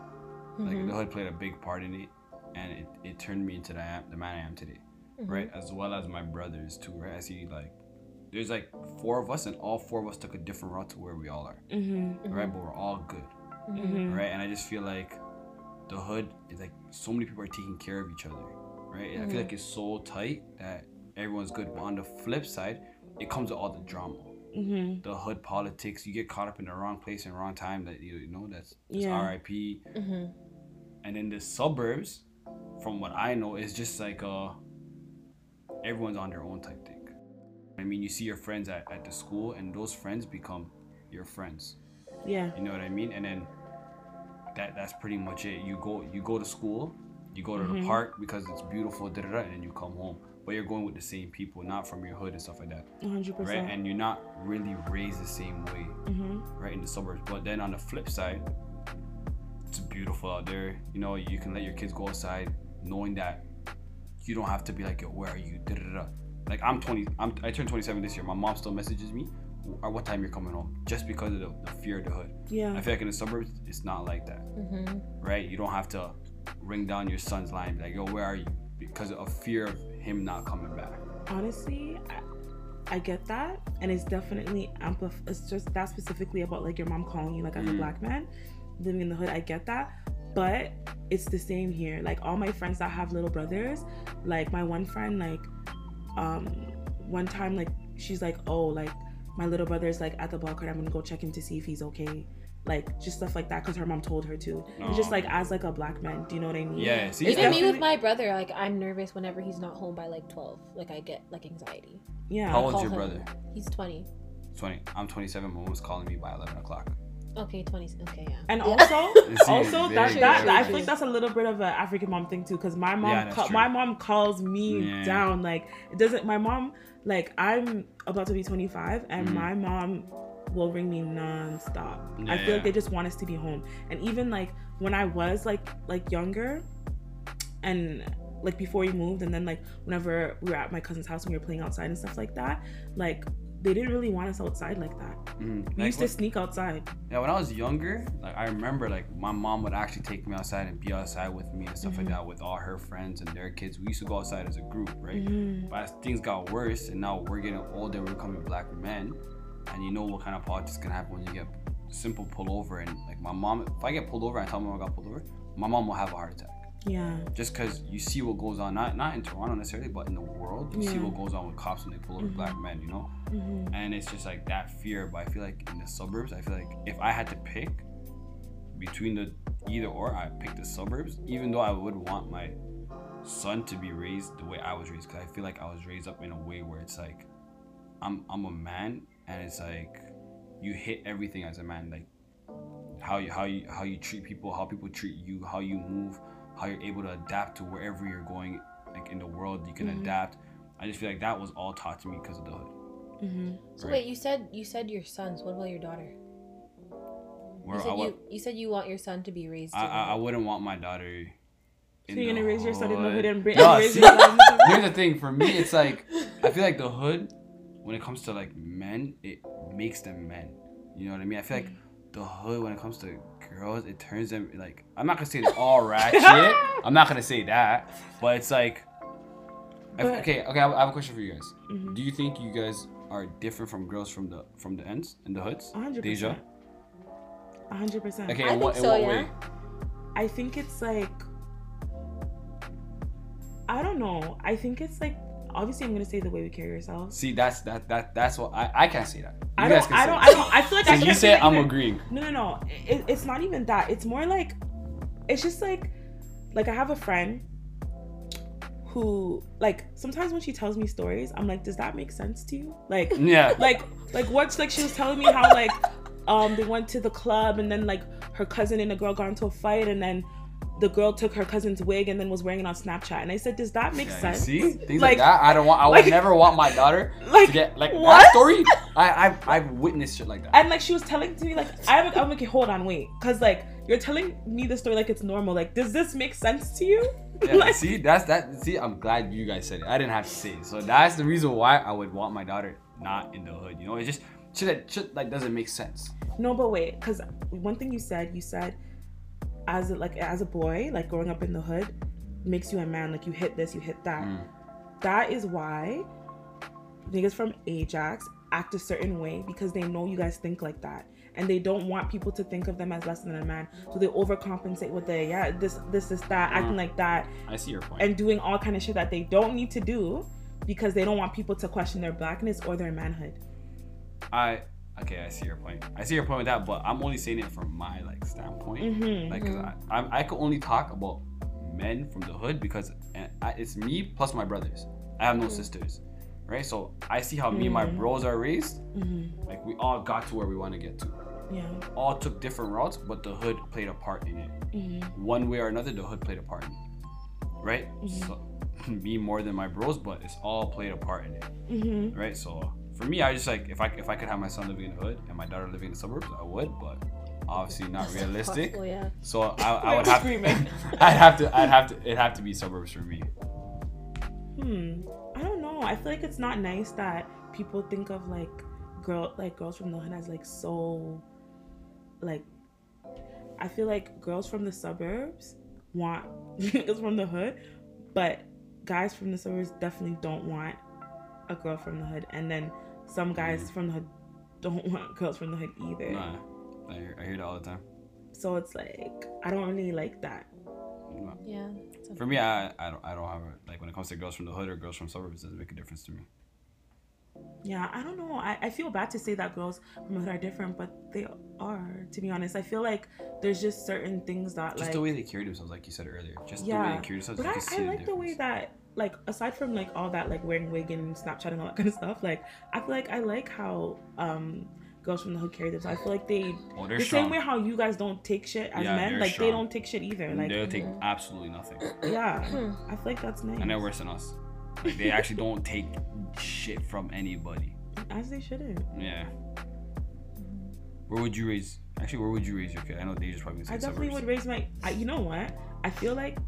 Like Mhm. the hood played a big part in it, and it, it turned me into the, the man I am today, Mhm. right? As well as my brothers too, right? I see like there's like four of us, and all four of us took a different route to where we all are, mm-hmm. right? But we're all good, Mhm. Mm-hmm. right? And I just feel like the hood is like so many people are taking care of each other, right? I feel like it's so tight that everyone's good. But on the flip side, it comes with all the drama Mm-hmm. the hood politics. You get caught up in the wrong place and wrong time. That you, you know that's, that's Yeah. R.I.P. Mhm. And in the suburbs, from what I know, it's just like uh, everyone's on their own type thing. I mean, you see your friends at, at the school, and those friends become your friends. Yeah. You know what I mean? And then that that's pretty much it. You go you go to school, you go to the Mhm. park because it's beautiful, da, da, da, and then you come home. But you're going with the same people, not from your hood and stuff like that, 100%. right? And you're not really raised the same way mm-hmm. right in the suburbs. But then on the flip side, it's beautiful out there. You know, you can let your kids go outside, knowing that you don't have to be like, yo, where are you? Da-da-da-da. Like I'm 20, I'm, I turned 27 this year. My mom still messages me, at what time you're coming home, just because of the, the fear of the hood. Yeah. I feel like in the suburbs, it's not like that, Mhm. right? You don't have to ring down your son's line, be like, "Yo, where are you?" Because of fear of him not coming back. honestly I, I get that and it's definitely amplif it's just that specifically about like your mom calling you like as a Mm. black man living in the hood i get that but it's the same here like all my friends that have little brothers like my one friend like um one time like she's like oh like my little brother's like at the ball card i'm gonna go check him to see if he's okay like just stuff like that because her mom told her to it's just like as like a black man do you know what i mean Yeah, see, It's Even me with my brother, like I'm nervous whenever he's not home by like 12. Like I get like anxiety. yeah How old's your him. brother? He's 20. 20. I'm 27. My mom's calling me by 11 o'clock. Okay, 20. Okay, yeah. And Yeah. also, [LAUGHS] It's also very, that, very that I true. feel like that's a little bit of an African mom thing too, because my mom, Yeah, that's ca- my mom calls me Yeah. down. Like it doesn't. My mom, like I'm about to be 25, and Mhm. my mom will ring me nonstop. I Yeah, feel like they just want us to be home. And even like when I was like like younger, and like before we moved, and then like whenever we were at my cousin's house and we were playing outside and stuff like that, like they didn't really want us outside like that. Mhm. We Like, used to when- sneak outside. Yeah, when I was younger, like I remember like my mom would actually take me outside and be outside with me and stuff Mhm. like that with all her friends and their kids. We used to go outside as a group, right? Mhm. But as things got worse and now we're getting older, we're becoming black men, and you know what kind of politics can happen when you get simple pull over and like my mom if I get pulled over and I tell my mom I got pulled over, my mom will have a heart attack. Yeah. Just because you see what goes on, not not in Toronto necessarily, but in the world, you see what goes on with cops when they pull over Mhm. black men, you know? Mhm. and it's just like that fear but i feel like in the suburbs i feel like if i had to pick between the either or i pick the suburbs even though i would want my son to be raised the way i was raised because i feel like i was raised up in a way where it's like i'm i'm a man and it's like you hit everything as a man like how you how you how you treat people how people treat you how you move how you're able to adapt to wherever you're going like in the world you can Mhm. adapt i just feel like that was all taught to me because of the hood Mhm. So Right. wait, you said you said your sons. What about your daughter? where you I, said wa- you, you said you want your son to be raised. I, in I, I wouldn't want my daughter. So you're gonna raise your son in the hood and bring No, raise see, your son in? [LAUGHS] Here's the thing. For me, it's like I feel like the hood, when it comes to like men, it makes them men. You know what I mean? I feel like the hood, when it comes to girls, it turns them like I'm not gonna say they're all ratchet. [LAUGHS] I'm not gonna say that, but it's like. I- But- okay, okay. I have- a question for you guys. Mhm. Do you think you guys are different from girls from the from the ends and the hoods? Hundred Deja. percent. A hundred percent. Okay, I in what, think in so, what way? I think it's like I don't know. I think it's like obviously I'm gonna say the way we carry ourselves. See, that's that that that's what I I can't say that. You I don't. I don't. I don't. I feel like I So you can't You say I'm either. agreeing. No, no, no. It, it's not even that. It's more like, it's just like, like I have a friend who, like, sometimes when she tells me stories, I'm like, does that make sense to you? Like, [LAUGHS] Yeah. like, like what's like she was telling me how like, um, they went to the club and then like her cousin and a girl got into a fight and then the girl took her cousin's wig and then was wearing it on Snapchat. And I said, does that make Yeah, sense? see things like, Like- that. I don't want. I would never want my daughter [LAUGHS] Like, to get like what? that story. [LAUGHS] I I've, I've witnessed shit like that. And like she was telling to me, like I'm, I'm like, okay, hold on, wait, because like you're telling me the story like it's normal. Like, does this make sense to you? [LAUGHS] Yeah, like, see, that's that. See, I'm glad you guys said it. I didn't have to say it. So that's the reason why I would want my daughter not in the hood. You know, it just shit that shit like doesn't make sense. no, but wait, because one thing you said, you said, as a, like as a boy, like growing up in the hood, makes you a man. Like you hit this, you hit that. Mm. That is why niggas from Ajax act a certain way because they know you guys think like that. And they don't want people to think of them as less than a man. So they overcompensate with the yeah, this this is that, acting Mm. like that, I see your point. and doing all kind of shit that they don't need to do because they don't want people to question their blackness or their manhood. I okay, I see your point. I see your point with that, but I'm only saying it from my like standpoint. Mm-hmm. Like, 'cause I, I, I could only talk about men from the hood because I, it's me plus my brothers. I have no sisters, right? So I see how me and my Mm. bros are raised. mm-hmm. Like we all got to where we want to get to. Yeah. All took different routes, but the hood played a part in it. Mm-hmm. One way or another, the hood played a part in it, right? So [LAUGHS] me more than my bros, but it's all played a part in it, Mm-hmm. right? So for me, I just like if I if I could have my son living in the hood and my daughter living in the suburbs, I would, but obviously not That's realistic. possible, yeah. So I, I would have to, [LAUGHS] I'd have to, I'd have to, it'd have to be suburbs for me. Hmm. I don't know. I feel like it's not nice that people think of like girl like girls from the hood as like so like I feel like girls from the suburbs want [LAUGHS] girls from the hood, but guys from the suburbs definitely don't want a girl from the hood, and then some guys mm. from the hood don't want girls from the hood either. Nah, I hear, I hear that all the time. So it's like I don't really like that. Nah. Yeah. For me, I, I don't I don't have a, like when it comes to girls from the hood or girls from suburbs, it doesn't make a difference to me. Yeah, I don't know. I, I feel bad to say that girls from the hood are different, but they are. To be honest, I feel like there's just certain things that Just like the way they carry themselves, like you said earlier. Just the way they carry themselves, But you I, can see I like the difference. way that like aside from like all that like wearing wig and Snapchat and all that kind of stuff, like I feel like I like how um girls from the hood carry themselves. I feel like they Oh, the strong. same way how you guys don't take shit as Yeah, men, like strong. they don't take shit either. Like They'll take absolutely nothing, [CLEARS THROAT] yeah, I feel like that's nice. and they're worse than us. Like they actually don't take shit from anybody. As they shouldn't. Yeah. Where would you raise? Actually, where would you raise your kid? I know they just probably I definitely suburbs. would raise my. I, you know what? I feel like,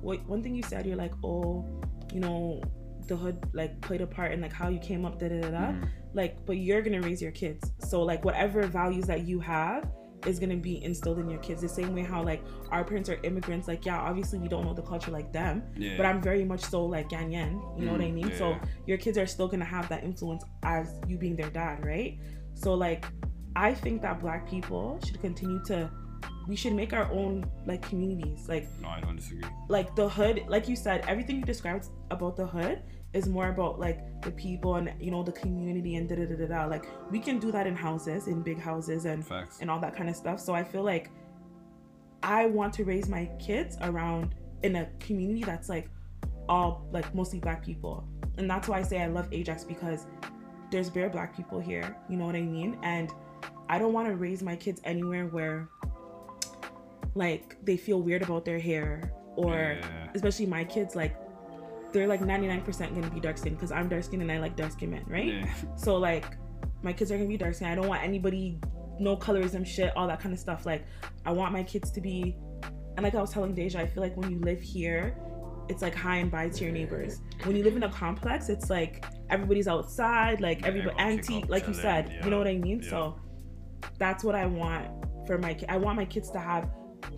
what one thing you said, you're like, oh, you know, the hood like played a part in like how you came up, da da da da. Mhm. Like, but you're gonna raise your kids, so like whatever values that you have is gonna be instilled in your kids. The same way how like our parents are immigrants. Like, yeah, obviously we don't know the culture like them, Yeah. but I'm very much so like yan yan. You know what I Mm, mean? So your kids are still gonna have that influence as you being their dad, right? So like, I think that black people should continue to. We should make our own like communities, like no, I don't disagree. like the hood. Like you said, everything you described about the hood is more about like the people and you know the community and da da da da da. Like we can do that in houses, in big houses, and Facts. and all that kind of stuff. So I feel like I want to raise my kids around in a community that's like all like mostly black people. And that's why I say I love Ajax because there's bare black people here, you know what I mean? And I don't want to raise my kids anywhere where like they feel weird about their hair or Yeah. especially my kids like they're like 99% gonna be dark skinned because I'm dark skinned and I like dark skinned men, right? Yeah. [LAUGHS] So like my kids are gonna be dark skinned. I don't want anybody, no colorism shit, all that kind of stuff. Like I want my kids to be and like I was telling Deja, I feel like when you live here, it's like hi and bye to your neighbors. When you live in a complex, it's like everybody's outside, like Yeah, everybody anti like you said. other, You know what I mean? yeah. So that's what I want for my ki- I want my kids to have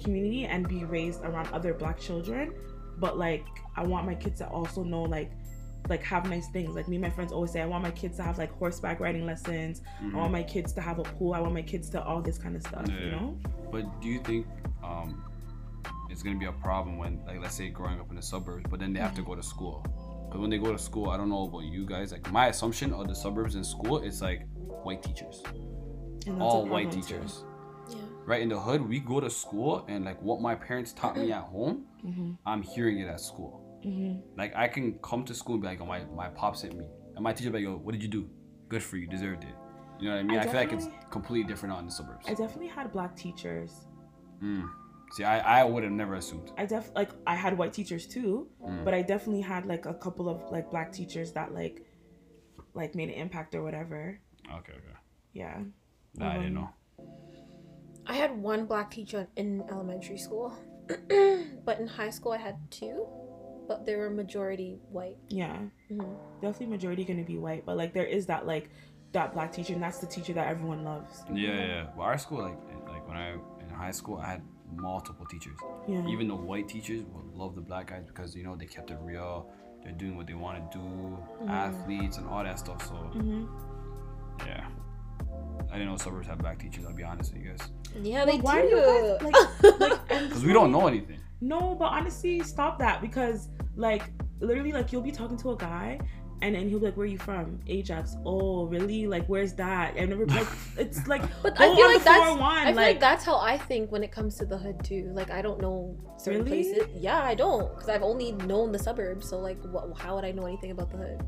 community and be raised around other black children. But like I want my kids to also know like like have nice things. Like me and my friends always say, I want my kids to have like horseback riding lessons. I Mhm. want my kids to have a pool. I want my kids to all this kind of stuff. You know? But do you think um, it's gonna be a problem when, like, let's say, growing up in the suburbs, but then they have to go to school? Because when they go to school, I don't know about you guys. Like, my assumption of the suburbs in school, is like white teachers, And that's a all white teachers too. Right in the hood, we go to school, and like what my parents taught me at home, Mhm. I'm hearing it at school. Mhm. Like I can come to school and be like, "Oh, my my pop sent me," and my teacher be like, "Yo, what did you do? Good for you, deserved it." You know what I mean? I I, feel like it's completely different out in the suburbs. I definitely had black teachers. Mm. See, I, I would have never assumed. I def like I had white teachers too, Mm. but I definitely had like a couple of like black teachers that like like made an impact or whatever. Okay, okay. Yeah. Nah, I didn't Um, know. I had one black teacher in elementary school, [CLEARS THROAT] but in high school I had two, but they were majority white. Yeah. Mhm. Definitely majority gonna be white, but like there is that like that black teacher and that's the teacher that everyone loves. Yeah, yeah. yeah. Well, our school, like, like when I in high school, I had multiple teachers. Yeah. Even the white teachers would love the black guys because you know they kept it real. They're doing what they want to do, Mm-hmm. athletes and all that stuff. So hmm yeah, I didn't know suburbs have black teachers. I'll be honest with you guys, Yeah, they why do. do you guys like like [LAUGHS] because we don't know anything. No, but honestly, stop that because like literally like you'll be talking to a guy and then he'll be like, Where are you from? Ajax. Oh, really? Like where's that? I've never like [LAUGHS] it's like But I feel like that's 401, I feel like, like, that's how I think when it comes to the hood too. Like I don't know certain Really? places. Yeah, I don't because I've only known the suburbs. So like, what, how would I know anything about the hood?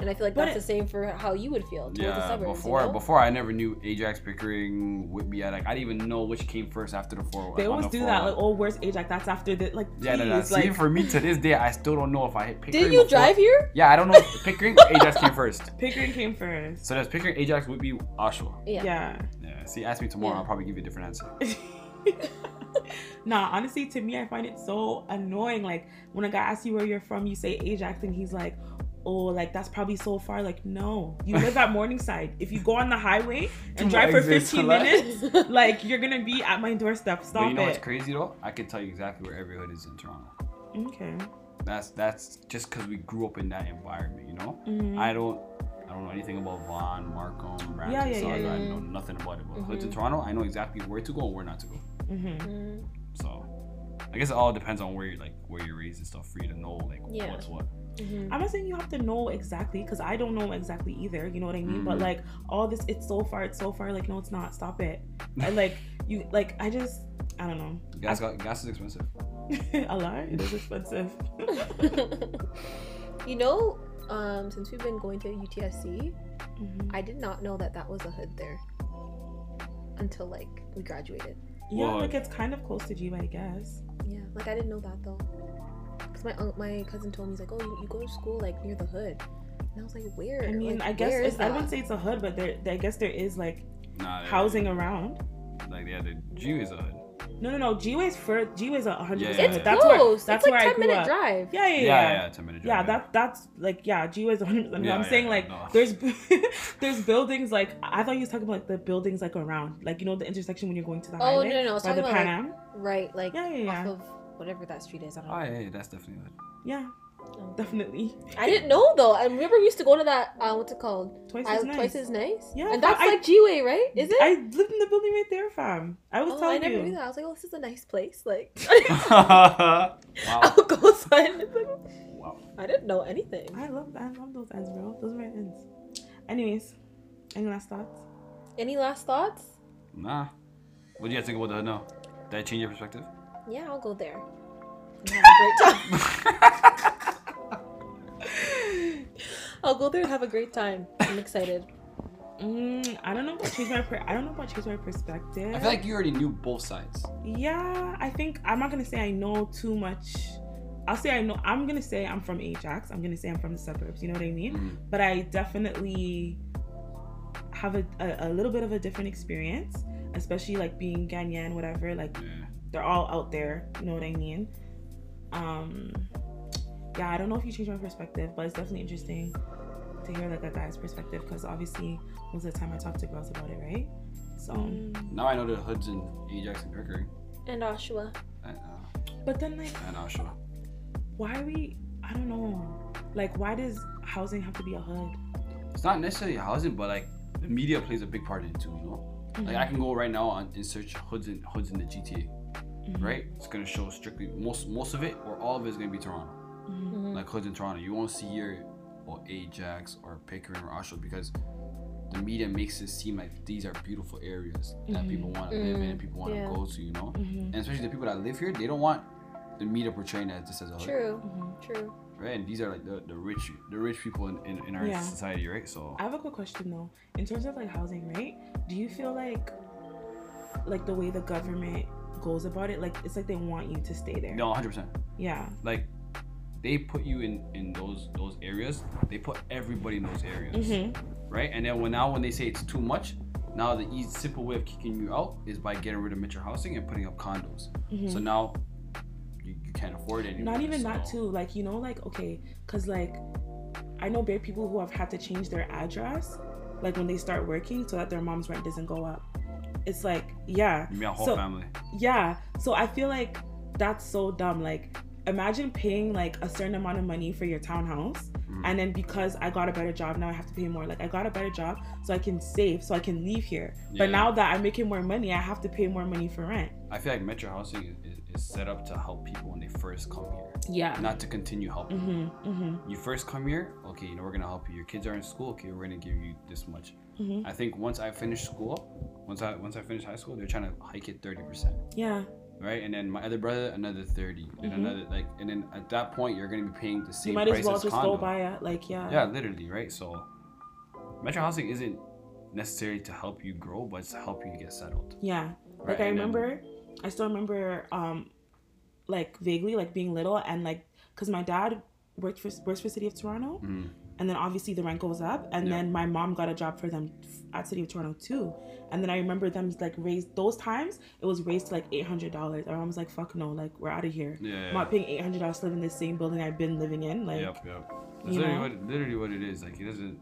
And I feel like But that's it- the same for how you would feel towards the Yeah, suburbs. before you know? before I never knew Ajax, Pickering, Whitby. I like I didn't even know which came first after the four. they on always the do that, 401. like, oh, where's Ajax? That's after the like Yeah, no, no. please, See, for me to this day, I still don't know if I hit Pickering. Did you before- drive here? Yeah, I don't know if [LAUGHS] Pickering or Ajax came first. Pickering came first. So that's Pickering, Ajax, would be Oshawa. Yeah. Yeah. Yeah. See, ask me tomorrow. Yeah. I'll probably give you a different answer. [LAUGHS] nah, honestly, to me, I find it so annoying. Like when a guy asks you where you're from, you say Ajax, and he's like, oh, like that's probably so far. Like, no, you live at [LAUGHS] Morningside. If you go on the highway and drive for 15 minutes, [LAUGHS] like you're gonna be at my doorstep. But Stop you know what's crazy though? I can tell you exactly where every hood is in Toronto. Okay. That's that's just because we grew up in that environment, you know. Mhm. I don't I don't know anything about Vaughan, Markham, Brampton, Yeah, yeah, yeah, Sauga. I know nothing about it. But hoods in. Toronto, I know exactly where to go and where not to go. Mhm. Mm, So I guess it all depends on where you're like where you're raised and stuff for you to know like Yeah. what's what. Mhm. I'm not saying you have to know exactly because I don't know exactly either. You know what I mean? But Mhm. like all this, it's so far, it's so far. Like no, it's not. Stop it. I like [LAUGHS] you. Like I just, I don't know. Gas got, gas is expensive. [LAUGHS] a lot. It is expensive. [LAUGHS] you know, um, since we've been going to UTSC, Mhm. I did not know that that was a hood there until like we graduated. Yeah, Well, like it's kind of close to G, I guess. Yeah, like I didn't know that though. Cause my un- my cousin told me he's like, oh, you, you go to school like near the hood, and I was like, where? I mean, Like, I guess it's, I wouldn't say it's a hood, but there, I guess there is like Nah, they're- housing around. Like yeah, the G is a hood. No, no, no. G Way's for G Way's a hundred Yeah, percent. It's. That's close. where that's it's where like I ten grew minute up. drive. Yeah, yeah, Yeah, yeah. yeah, ten minute drive. Yeah, that that's like yeah, G Way's 100. percent Yeah, I'm yeah, saying like no. there's [LAUGHS] there's buildings like I thought you was talking about like the buildings like around like you know the intersection when you're going to the Oh highway no, no, no! I was talking the about Pan like, Am. right, like Yeah, yeah, yeah. off of whatever that street is. I don't know. Oh yeah, yeah, that's definitely a hood. Yeah, Oh. definitely. [LAUGHS] I didn't know though. I remember we used to go to that. Uh, what's it called? Twice I, as nice. Twice as nice. Yeah, and that's I- like G Way, right? Is it? I lived in the building right there, fam. I was oh, I never you. knew that. I was like, oh, this is a nice place. Like, [LAUGHS] [LAUGHS] wow. I'll go sign. Wow. I didn't know anything. I love I love those ends, bro. Those are my ends. Anyways, any last thoughts? Any last thoughts? Nah. What do you guys think about that hood now? Did that change your perspective? Yeah, I'll go there. And have a great time. [LAUGHS] I'll go there and have a great time. I'm excited. Mm, I don't know about change my per- I don't know about change my perspective. I feel like you already knew both sides. Yeah, I think I'm not gonna say I know too much. I'll say I know. I'm gonna say I'm from Ajax. I'm gonna say I'm from the suburbs. You know what I mean? Mm. But I definitely have a, a, a little bit of a different experience, especially like being Ghanaian, whatever. Like Yeah. They're all out there. You know what I mean? Um, yeah, I don't know if you change my perspective, but it's definitely interesting to hear like a guy's perspective because obviously most of the time I talk to girls about it, right? So, Mm. Now I know the hoods in Ajax and Pickering. And Oshawa. And, uh, but then like, and Oshawa. why are we? I don't know. Like, why does housing have to be a hood? It's not necessarily housing, but like the media plays a big part in it too, you know? Like I can go right now on and search hoods in hoods in the GTA, Mhm. right? It's gonna show strictly most most of it or all of it is gonna be Toronto. Mhm. Mhm. Like hoods in Toronto. You won't see here or Ajax or Pickering or Oshawa because the media makes it seem like these are beautiful areas that Mhm. people want to live in and people want to Yeah. go to, you know? Mhm. And especially the people that live here, they don't want the media portraying that this as a hood. True. Mhm. True. Right? And these are like the, the rich the rich people in, in, in our Yeah. society, right? So I have a quick question though. In terms of like housing, right? Do you feel like like the way the government goes about it, like it's like they want you to stay there? no, hundred percent. Yeah. Like they put you in in those those areas. They put everybody in those areas, Mm-hmm. right? And then when now when they say it's too much, now the easy simple way of kicking you out is by getting rid of metro housing and putting up condos. So now you, you can't afford it anymore. Mm-hmm. Not even that too. Like you know, like okay, cause like I know bare people who have had to change their address, like when they start working, so that their mom's rent doesn't go up. It's like yeah, You mean a whole So- family. yeah. So I feel like that's so dumb. Like imagine paying like a certain amount of money for your townhouse. Mhm. And then because I got a better job, now I have to pay more. Like I got a better job, so I can save, so I can leave here. But now that I'm making more money, I have to pay more money for rent. I feel like metro housing is, is, set up to help people when they first come here, Yeah. not to continue helping. Mhm. Mhm. You first come here, okay, you know we're gonna help you. Your kids are in school, okay, we're gonna give you this much. Mhm. I think once I finish school, once I once I finish high school, they're trying to hike it thirty percent, Yeah. right? And then my other brother another thirty, then Mhm. another like, and then at that point you're gonna be paying the same You might price as well as just condo. go buy it. Like yeah. Yeah, literally, right? So metro housing isn't necessary to help you grow, but it's to help you get settled. Yeah. Right? Like I And then- remember, I still remember, um, like vaguely, like being little and like, cause my dad worked for works for City of Toronto, Mhm. And then obviously the rent goes up, and Yeah. then my mom got a job for them at City of Toronto too, and then I remember them like raised those times it was raised to like eight hundred dollars. Our mom was like, "Fuck no, like we're out of here. Yeah. I'm not paying eight hundred dollars to live in the same building I've been living in." Like, Yep, yep. That's literally what literally what it is. Like it doesn't.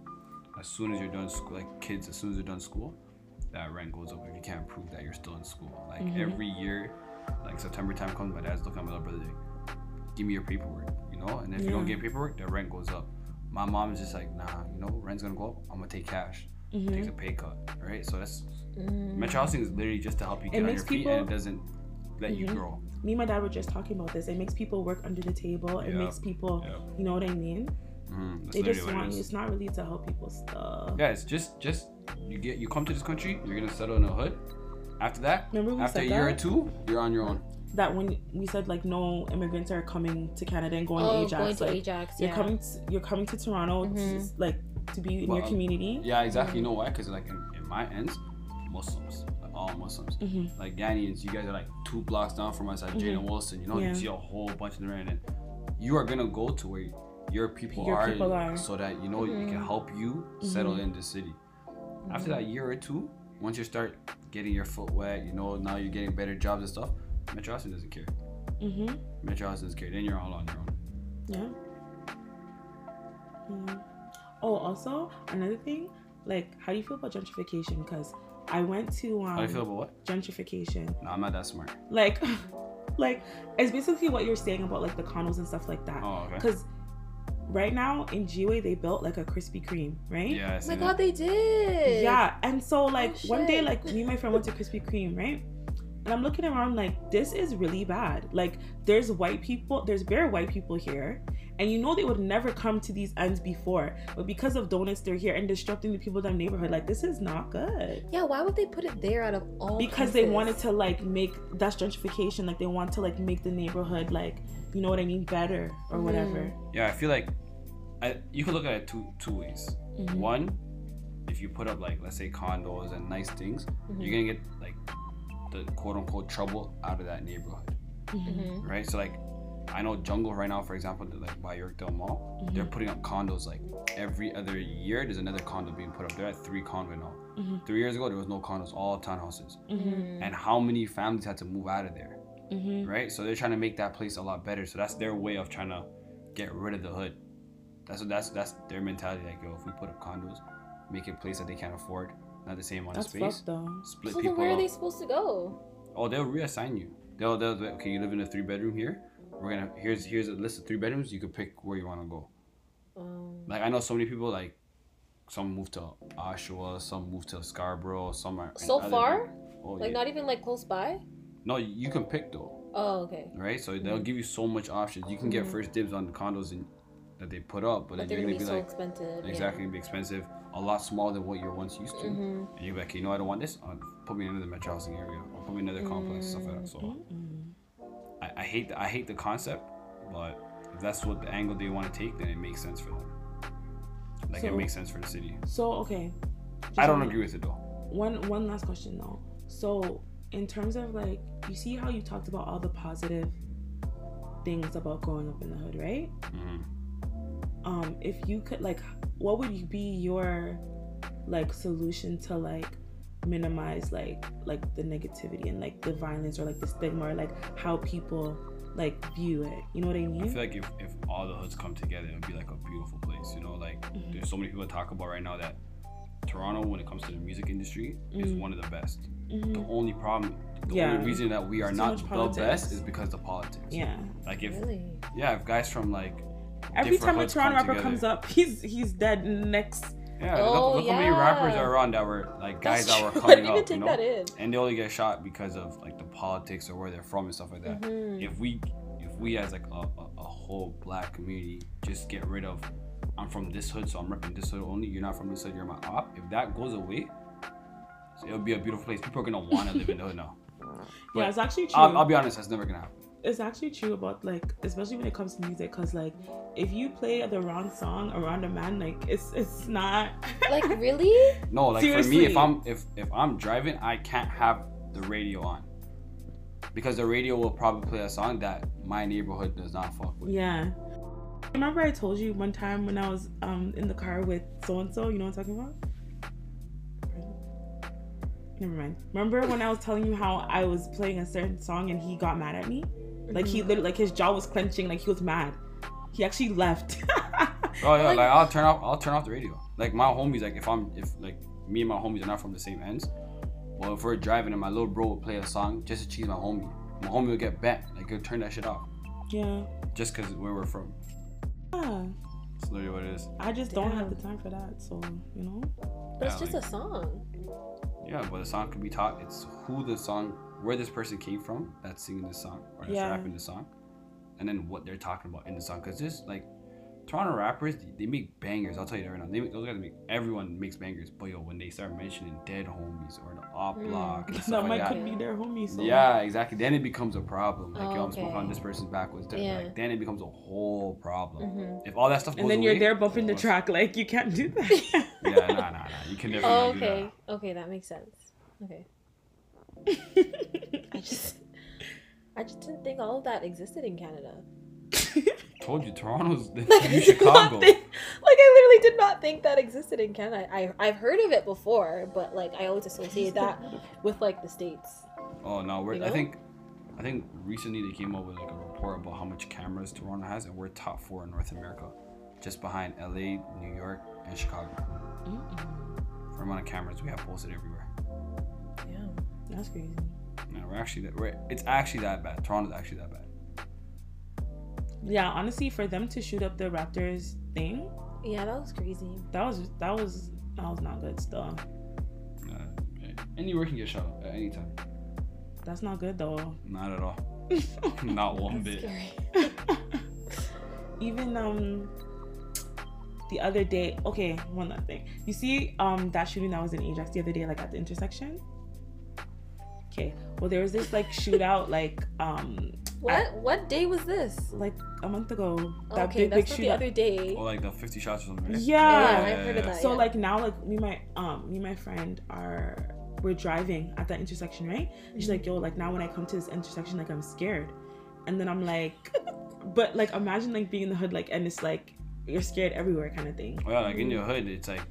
As soon as you're done school, like kids, as soon as they're done school, that rent goes up if you can't prove that you're still in school. Like Mhm. every year, like September time comes, my dad's looking at my little brother, like, give me your paperwork, you know. And if you don't get paperwork, the rent goes up. My mom's just like, nah, you know, rent's gonna go up. I'm gonna take cash. Mhm. Takes a pay cut, right? So that's Mm. metro housing is literally just to help you get on your feet, people- and it doesn't let you Mhm. grow. Me and my dad were just talking about this. It makes people work under the table. It Yeah. makes people, Yeah. you know what I mean? Mm, They just literally what it want you. It's not really to help people stuff. Yeah, it's just just you get you come to this country, you're gonna settle in a hood. After that, Remember we after a said year or two, you're on your own. That when we said like no immigrants are coming to Canada and going oh, to Ajax, going to like Ajax. you're yeah. coming, to, you're coming to Toronto, to, Mhm. like to be in Well, your community. Yeah, exactly. You know why? Because like in, in my ends, Muslims, like all Muslims, hmm like Ghanaians, you guys are like two blocks down from us at Mhm. Jane and Wilson. You know, Yeah. you see a whole bunch of them, and you are gonna go to where your people, Your are, people are. so that you know it can Mhm. help you settle Mhm. in the city. After that year or two, once you start getting your foot wet, you know, now you're getting better jobs and stuff. Metro Housing doesn't care. hmm Metro Housing doesn't care. Then you're all on your own. Yeah. Mm. Oh, also another thing, like, how do you feel about gentrification? Because I went to um, How do you feel about what? gentrification. No, I'm not that smart. Like, [LAUGHS] like it's basically what you're saying about like the condos and stuff like that. Oh, okay. Because right now in G-Way they built like a Krispy Kreme, right? Yeah, I Oh see my that. god, they did. Yeah, and so oh, like Oh, one day, like me and my friend went to Krispy Kreme, right? And I'm looking around like this is really bad. Like there's white people, there's bare white people here, and you know they would never come to these ends before, but because of donuts, they're here and disrupting the people in their neighborhood. Like this is not good. Yeah, why would they put it there out of all? Because they wanted to like make that's gentrification. Like they want to like make the neighborhood like you know what I mean better or whatever. Yeah, I feel like I, you could look at it two two ways. Mhm. One, if you put up like let's say condos and nice things, Mhm. you're gonna get like the quote unquote trouble out of that neighborhood, Mhm. Mhm. right? So like, I know Jungle right now, for example, like by Yorkdale Mall, they're Mhm. putting up condos like every other year. There's another condo being put up. They're at three condo now. Mhm. Three years ago, there was no condos, all townhouses. Mhm. And how many families had to move out of there, Mhm. right? So they're trying to make that place a lot better. So that's their way of trying to get rid of the hood. That's what that's that's their mentality. Like, yo, if we put up condos, make it a place that they can't afford, not the same amount That's of space, fucked though. split So then people where are up. they supposed to go? Oh, they'll reassign you. They'll they'll be like, okay, you live in a three bedroom here. We're gonna here's here's a list of three bedrooms. You could pick where you want to go. Um, Like I know so many people like. Some moved to Oshawa, some moved to Scarborough, some are in So other- far? Oh, like yeah. not even like close by. No, you can pick though. Oh, okay. right? So they'll give you so much options. You can get Mhm. first dibs on the condos in, that they put up, but, But then they're you're gonna gonna be, so like expensive. exactly be expensive, a lot smaller than what you're once used to, hmm and you're like, you know, I don't want this. Uh, put me in another metro housing area, or put me in another complex, and stuff like that. So. I, I hate the, I hate the concept, but if that's what the angle they want to take, then it makes sense for them. Like it makes sense for the city. So okay. Just I don't agree with it though. One one last question though. So in terms of like, you see how you talked about all the positive things about growing up in the hood, right? hmm Um, if you could like, what would you be your like solution to like minimize like like the negativity and like the violence or like the stigma or like how people like view it? You know what I mean? I feel like if, if all the hoods come together, it would be like a beautiful place. You know, like Mhm. there's so many people talk about right now that Toronto, when it comes to the music industry, is Mhm. one of the best. The Mhm. only problem, the Yeah. only reason that we are So not the politics. best is because of politics. Yeah. Like if Really? yeah, if guys from like Every time a Toronto rapper together- comes up, he's he's dead next. yeah, look, Oh, look how many rappers are around that were like guys That's that were true. [LAUGHS] I coming didn't even up, take you know, that in. and they only get shot because of like the politics or where they're from and stuff like that. Mhm. if we if we as like a, a, a whole black community just get rid of I'm from this hood, so I'm repping this hood only. You're not from this hood, you're my op. If that goes away, so it'll be a beautiful place. People are gonna want to live in the hood now. [LAUGHS] yeah, it's actually true. I'll, I'll be honest, that's never gonna happen. it's actually true about like especially when it comes to music because like if you play the wrong song around a man like it's it's not [LAUGHS] Like really? No, like for me, if I'm if if I'm driving, I can't have the radio on because the radio will probably play a song that my neighborhood does not fuck with. yeah remember i told you one time when i was um in the car with so and so you know what i'm talking about never mind remember when i was telling you how i was playing a certain song and he got mad at me like he mm-hmm. literally like his jaw was clenching like he was mad he actually left [LAUGHS] Oh yeah, Like- like, I'll turn off I'll turn off the radio. Like my homies, like if I'm if like me and my homies are not from the same ends, well if we're driving and my little bro will play a song just to cheese my homie, my homie will get bent. Like he'll turn that shit off Yeah. just cause where we're from. Yeah. That's literally what it is. I just don't have the time for that. So you know. But it's Yeah, just like- a song. Yeah, but the song can be taught. It's who the song, where this person came from that's singing this song or that's Yeah. rapping the song, and then what they're talking about in the song. Cause this like Toronto rappers, they make bangers. I'll tell you that right now. They make, those guys make everyone makes bangers. But yo, when they start mentioning dead homies or the op Mm. block, and [LAUGHS] that stuff might like could be their homie. So. Yeah, exactly. Then it becomes a problem. Like, Oh, yo, I'm smoking on this person's backwards. Then, Yeah. Like, then it becomes a whole problem. Mhm. If all that stuff goes And then you're there bumping the track. Like you can't do that. [LAUGHS] Yeah, nah, nah, nah. You can definitely Oh, not do that. okay. Okay, that makes sense. Okay. [LAUGHS] I just I just didn't think all of that existed in Canada. Told you, Toronto's [LAUGHS] the new Chicago. think- like I literally did not think that existed in Canada. I I've heard of it before, but like I always associate that with like the states. Oh no, we're, You I think, I think recently they came up with like a report about how much cameras Toronto has, and we're top four in North America, just behind LA, New York, and Chicago. For the amount of cameras we have posted everywhere. Yeah. That's crazy. Yeah, we're actually that. We're, it's actually that bad. Toronto's actually that bad. Yeah, honestly, for them to shoot up the Raptors thing, Yeah, that was crazy. that was that was that was not good still. Uh, anywhere can get shot up at any time. That's not good though. Not at all. [LAUGHS] Not one bit. [LAUGHS] Even um the other day, okay, one other thing. You see um that shooting that was in Ajax the other day, like at the intersection? Okay. Well there was this like shootout like um What what day was this? like a month ago. That okay, big big that's not the other day. Or like the 50 shots or something. Right? Yeah. Yeah, I've heard of that. So yeah. like now like me my um me and my friend are we're driving at that intersection, right? And she's like, yo, like now when I come to this intersection, like I'm scared. And then I'm like [LAUGHS] but like imagine like being in the hood like and it's like you're scared everywhere kind of thing. Yeah, like in your hood, it's like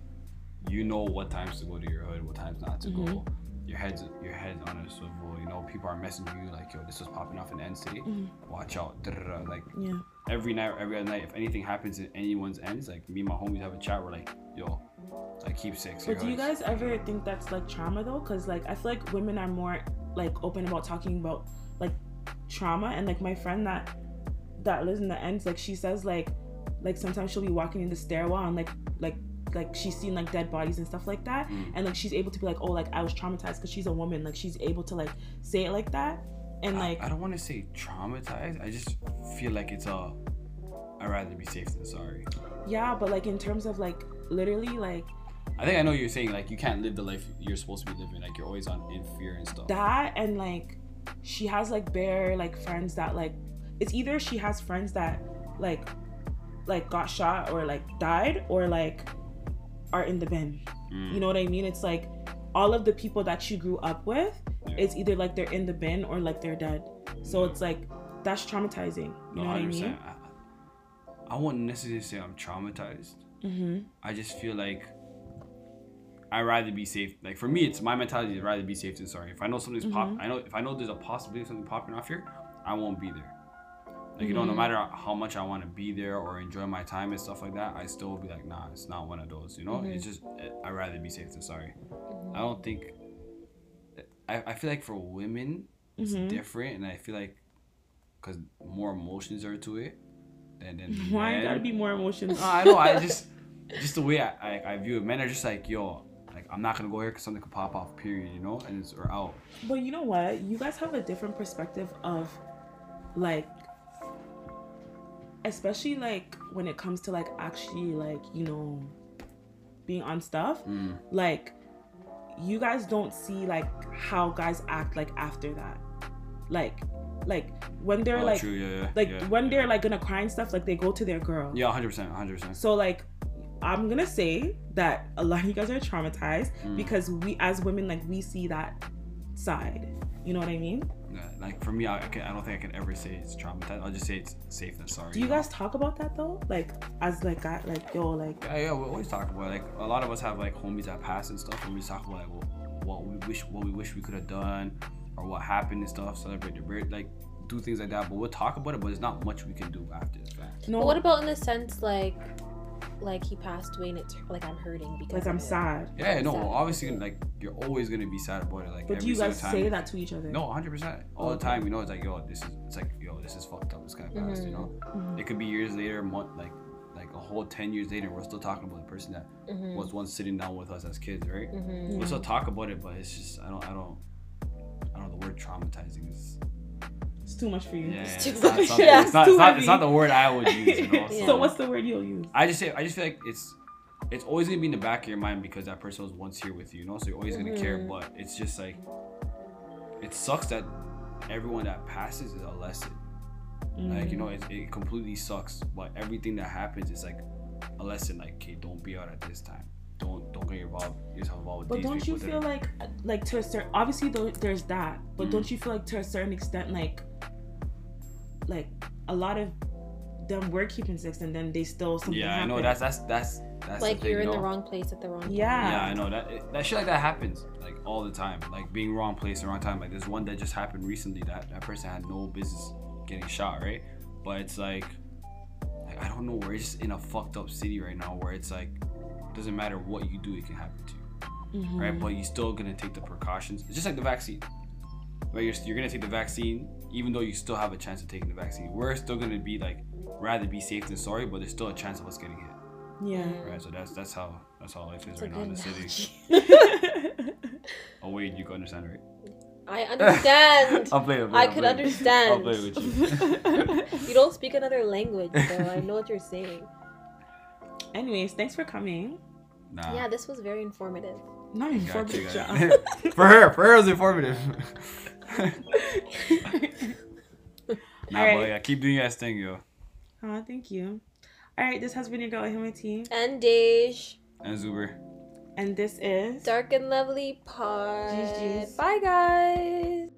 you know what times to go to your hood, what times not to go. Your head's your head's on a swivel. You know, people are messaging you like, "Yo, this was popping off in the ends today. Mhm. Watch out!" Like Yeah. every night, every other night, if anything happens in anyone's ends, like me and my homies have a chat. We're like, "Yo, like keep six." But do you guys ever think that's like trauma though? Cause like I feel like women are more like open about talking about like trauma and like my friend that that lives in the ends, like she says like like sometimes she'll be walking in the stairwell and like like like she's seen like dead bodies and stuff like that Mm. and like she's able to be like oh like I was traumatized because she's a woman like she's able to like say it like that and like I, I don't want to say traumatized. I just feel like it's a. I'd rather be safe than sorry. yeah but like in terms of like literally like I think I know you're saying. Like you can't live the life you're supposed to be living. Like you're always on in fear and stuff. that and like she has like bare like friends that like it's either she has friends that like like got shot or like died or like are in the bin Mm. you know what i mean it's like all of the people that you grew up with Yeah. it's either like they're in the bin or like they're dead so it's like that's traumatizing you No, know what i 100%. mean I, I wouldn't necessarily say I'm traumatized. mm-hmm. I just feel like I'd rather be safe. Like for me, it's my mentality. I'd rather be safe than sorry. If I know something's pop, Mhm. I know if I know there's a possibility of something popping off here, I won't be there. Like you know, no Mhm. matter how much I want to be there or enjoy my time and stuff like that, I still will be like, nah, it's not one of those. You know, Mm-hmm. it's just I'd rather be safe than sorry. I don't think. I, I feel like for women, it's Mhm. different, and I feel like because more emotions are to it. And then [LAUGHS] why men- gotta be more emotions no, I know. I [LAUGHS] just, just the way I, I, I view it. Men are just like, yo, like I'm not gonna go here because something could pop off. Period. You know, and it's or out. But you know what? You guys have a different perspective of like especially like when it comes to like actually like, you know, being on stuff. Mm. Like you guys don't see like how guys act like after that. Like like when they're Oh, like true. Yeah. yeah like yeah, when they're like gonna cry and stuff, like they go to their girl. Yeah, hundred percent, hundred percent. So like I'm gonna say that a lot of you guys are traumatized Mm. because we as women like we see that side. You know what I mean? Like for me, I, I, can, I don't think I can ever say it's traumatized. I'll just say it's safe than sorry. Do you guys talk about that though? Like as like guy like yo like Yeah, yeah, we always talk about it. like a lot of us have like homies that pass and stuff, and we talk about like what, what we wish, what we wish we could have done, or what happened and stuff. Celebrate the birth, like do things like that. But we'll talk about it, but there's not much we can do after the fact. no But what about in the sense like like he passed away and it's like I'm hurting because Like I'm of it. sad. Yeah, no, Sad. obviously, like you're always gonna be sad about it. Like, But every do you guys single time. say that to each other? No, 100 percent all the time. You know, it's like yo, this is it's like yo, this is fucked up. This guy passed. You know, Mhm. it could be years later, month like like a whole 10 years later, we're still talking about the person that Mhm. was once sitting down with us as kids, right? Mhm. Yeah. We'll still talk about it, but it's just I don't I don't I don't know. The word traumatizing is It's too much for you. yeah, It's it's, too not, much. it's, not, Yeah, it's, not, too it's, not, heavy. it's not the word I would use. You know? Yeah. So what's the word you'll use? I just say I just feel like it's it's always gonna be in the back of your mind because that person was once here with you, you know. So you're always gonna care, Mhm. but it's just like it sucks that everyone that passes is a lesson. Like you know, it, it completely sucks. But everything that happens is like a lesson. Like, okay, don't be out at this time. Don't don't get involved yourself involved with But these don't you feel that like, like to a certain, obviously though, there's that, but Mhm. don't you feel like to a certain extent, like, like a lot of them were keeping sex and then they still something yeah, I know that's that's that's that's like the thing, you're in you the wrong place at the wrong time. Yeah. Yeah, I know that it- that shit like that happens like all the time. Like being wrong place, the wrong time. Like there's one that just happened recently that that person had no business getting shot, right? But it's like, like I don't know, we're just in a fucked up city right now where it's like, doesn't matter what you do, it can happen to you, Mhm. right? But you're still gonna take the precautions. It's just like the vaccine. Right, you're, you're gonna take the vaccine, even though you still have a chance of taking the vaccine. We're still gonna be like, rather be safe than sorry, but there's still a chance of us getting hit, Yeah. right? So that's that's how that's how life is It's a right now in good the city. Oh wait, you can understand, right? I understand. [LAUGHS] I'll play. I'll I I'll could understand. I'll play with you. [LAUGHS] You don't speak another language, so I know what you're saying. [LAUGHS] Anyways, thanks for coming. Nah. Yeah, this was very informative. Not Got informative. you, John. [LAUGHS] for her, for her, it was informative. [LAUGHS] nah, Alright. but yeah, keep doing your ass thing, yo. Aw, thank you. All right, this has been your girl Himati, And Dej, And Zuber. and this is Dark and Lovely Pod. Jeez, jeez. Bye, guys.